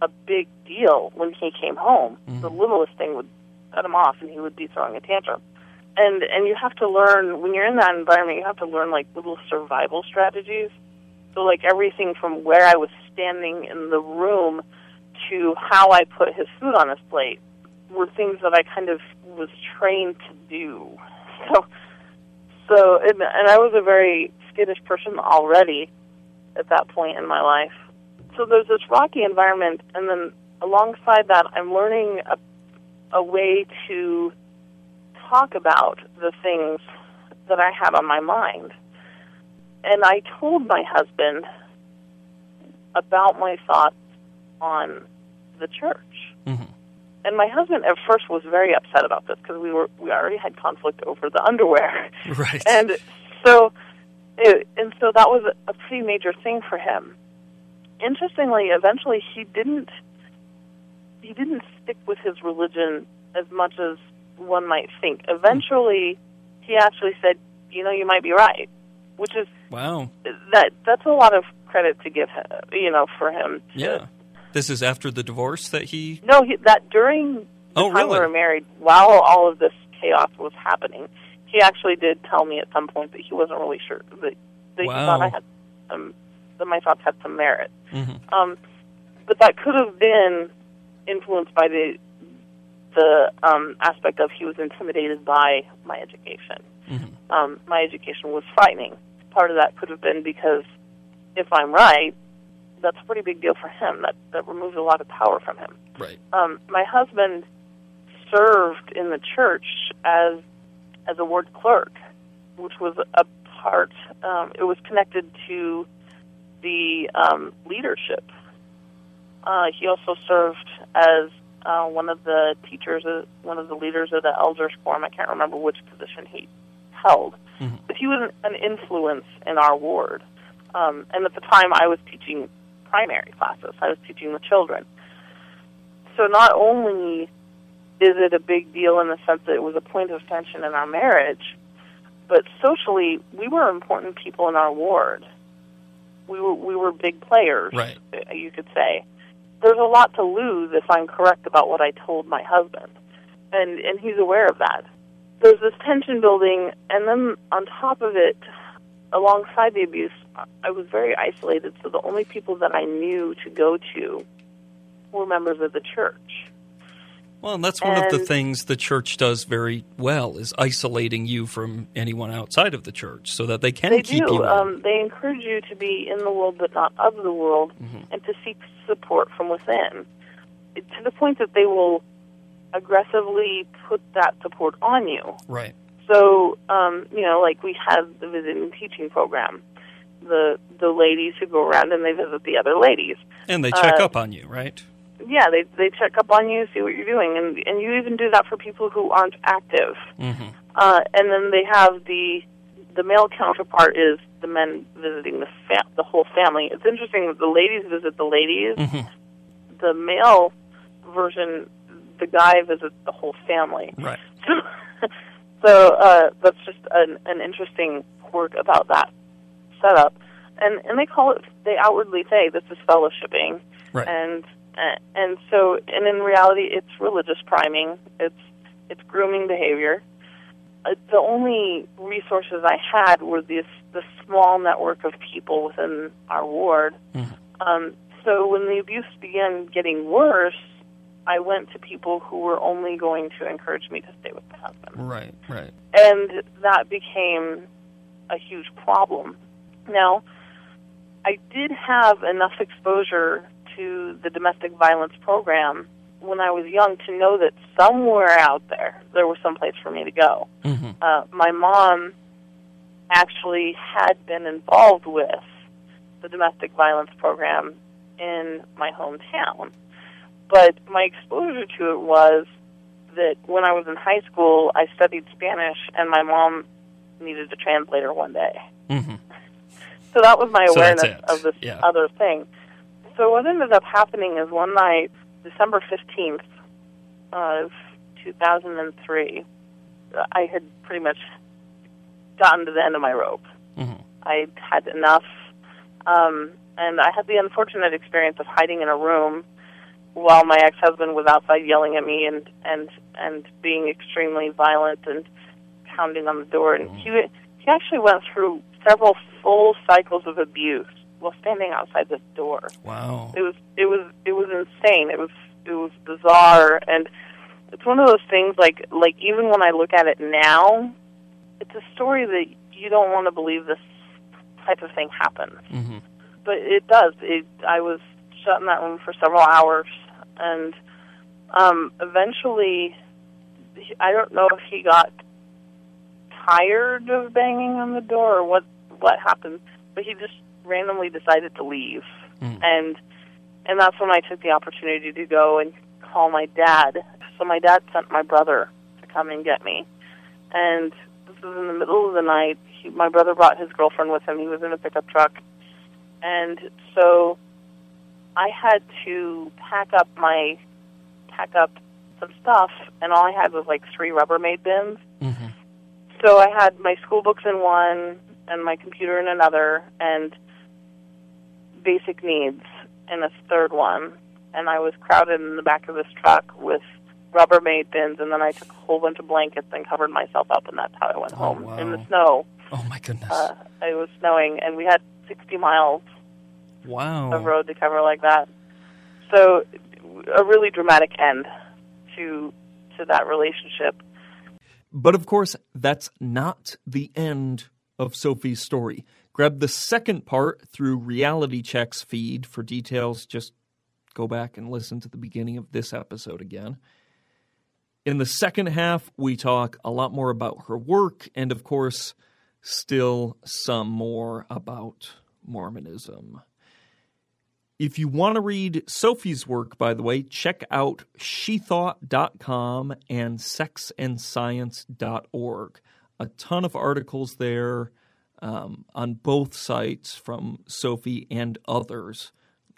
a big deal when he came home. The Mhm. littlest thing would set him off and he would be throwing a tantrum and and you have to learn when you're in that environment you have to learn like little survival strategies. So like everything from where i was standing in the room to how i put his food on his plate were things that i kind of was trained to do. So so and, and i was a very skittish person already at that point in my life. So there's this rocky environment and then alongside that, I'm learning a, a way to talk about the things that I had on my mind. And I told my husband about my thoughts on the church. Mm-hmm. And my husband at first was very upset about this because we were we already had conflict over the underwear. Right. And so it, and so that was a pretty major thing for him. Interestingly, eventually he didn't he didn't stick with his religion as much as one might think. Eventually, he actually said, "You know, you might be right," which is wow. that that's a lot of credit to give him, you know, for him. to- Yeah. This is after the divorce that he. No, he, that during the Oh, time we really? were married, while all of this chaos was happening, he actually did tell me at some point that he wasn't really sure that, that he thought I had some that my thoughts had some merit. Mhm. Um, but that could have been influenced by the the um, aspect of he was intimidated by my education. Mhm. Um, my education was frightening. Part of that could have been because if I'm right, that's a pretty big deal for him. That that removes a lot of power from him Right. um, my husband served in the church as as a ward clerk, which was a part. Um, it was connected to the um, leadership. Uh, he also served as uh, one of the teachers, uh, one of the leaders of the elders quorum. I can't remember which position he held, Mhm. but he was an, an influence in our ward. Um, and at the time, I was teaching primary classes. I was teaching the children. So not only is it a big deal in the sense that it was a point of tension in our marriage, but socially, we were important people in our ward. We were we were big players, Right. you could say. There's a lot to lose if I'm correct about what I told my husband, and and he's aware of that. There's this tension building, and then on top of it, alongside the abuse, I was very isolated. So the only people that I knew to go to were members of the church. Well, and that's one of the things the church does very well is isolating you from anyone outside of the church so that they can They keep do. you. Um, they encourage you to be in the world but not of the world, Mhm. and to seek support from within, to the point that they will aggressively put that support on you. right. So, um, you know, like we have the visiting teaching program. The the ladies who go around and they visit the other ladies. And they check Uh, up on you, right? Yeah, they they check up on you, see what you're doing, and and you even do that for people who aren't active. hmm Uh, and then they have the the male counterpart is the men visiting the fa- the whole family. It's interesting that the ladies visit the ladies. hmm The male version, the guy visits the whole family. Right. So, so uh, that's just an, an interesting quirk about that setup. And and they call it they outwardly say this is fellowshipping, Right. and and so and in reality it's religious priming. It's it's grooming behavior. Uh, the only resources I had were this the small network of people within our ward. Mhm. Um, so when the abuse began getting worse, I went to people who were only going to encourage me to stay with my husband Right. Right. and that became a huge problem. Now, I did have enough exposure to the domestic violence program when I was young to know that somewhere out there there was some place for me to go. hmm Uh, my mom actually had been involved with the domestic violence program in my hometown. But my exposure to it was that when I was in high school, I studied Spanish, and my mom needed a translator one day. hmm So that was my awareness it. of this Yeah. other thing. So what ended up happening is one night, December 15th of 2003, I had pretty much gotten to the end of my rope. hmm I had enough, um, and I had the unfortunate experience of hiding in a room while my ex-husband was outside yelling at me and and and being extremely violent and pounding on the door. And he he actually went through several full cycles of abuse while standing outside this door. Wow. It was it was it was insane. It was it was bizarre, and it's one of those things like like even when I look at it now, it's a story that you don't want to believe this type of thing happens, hmm but it does. It I was shut in that room for several hours. and um, eventually, I don't know if he got tired of banging on the door or what what happened, but he just randomly decided to leave, Mm. and and that's when I took the opportunity to go and call my dad. So my dad sent my brother to come and get me, and this was in the middle of the night. He, my brother brought his girlfriend with him. He was in a pickup truck, and so I had to pack up my pack up some stuff, and all I had was like three Rubbermaid bins. Mm-hmm. So I had my school books in one, and my computer in another, and basic needs in a third one. And I was crowded in the back of this truck with Rubbermaid bins, and then I took a whole bunch of blankets and covered myself up, and that's how I went Oh, home wow. in the snow. Oh my goodness! Uh, it was snowing, and we had 60 miles wow. of road to cover like that. So, a really dramatic end to to that relationship. But of course, that's not the end of Sophie's story. Grab the second part through Reality Check's feed for details. Just go back and listen to the beginning of this episode again. In the second half, we talk a lot more about her work and, of course, still some more about Mormonism. If you want to read Sophie's work, by the way, check out shethought.com and sexandscience.org. A ton of articles there um, on both sites from Sophie and others.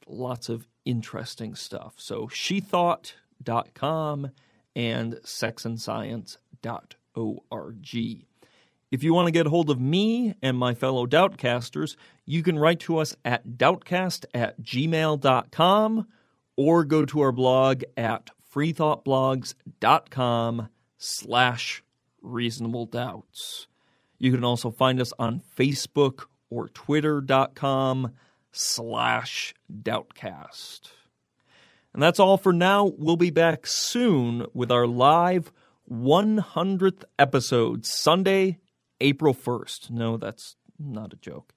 Lots of interesting stuff. So shethought.com and sexandscience.org. If you want to get hold of me and my fellow Doubtcasters, you can write to us at doubtcast at gmail.com or go to our blog at freethoughtblogs.com slash reasonable doubts. You can also find us on Facebook or twitter.com slash doubtcast. And that's all for now. We'll be back soon with our live 100th episode, Sunday, April 1st. No, that's not a joke.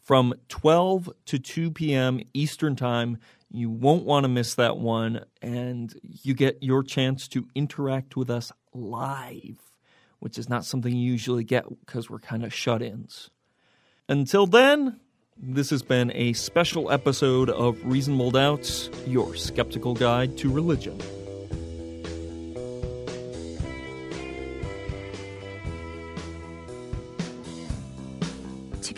From 12 to 2 p.m. Eastern Time. You won't want to miss that one, and you get your chance to interact with us live, which is not something you usually get because we're kind of shut ins. Until then, this has been a special episode of Reasonable Doubts, your skeptical guide to religion.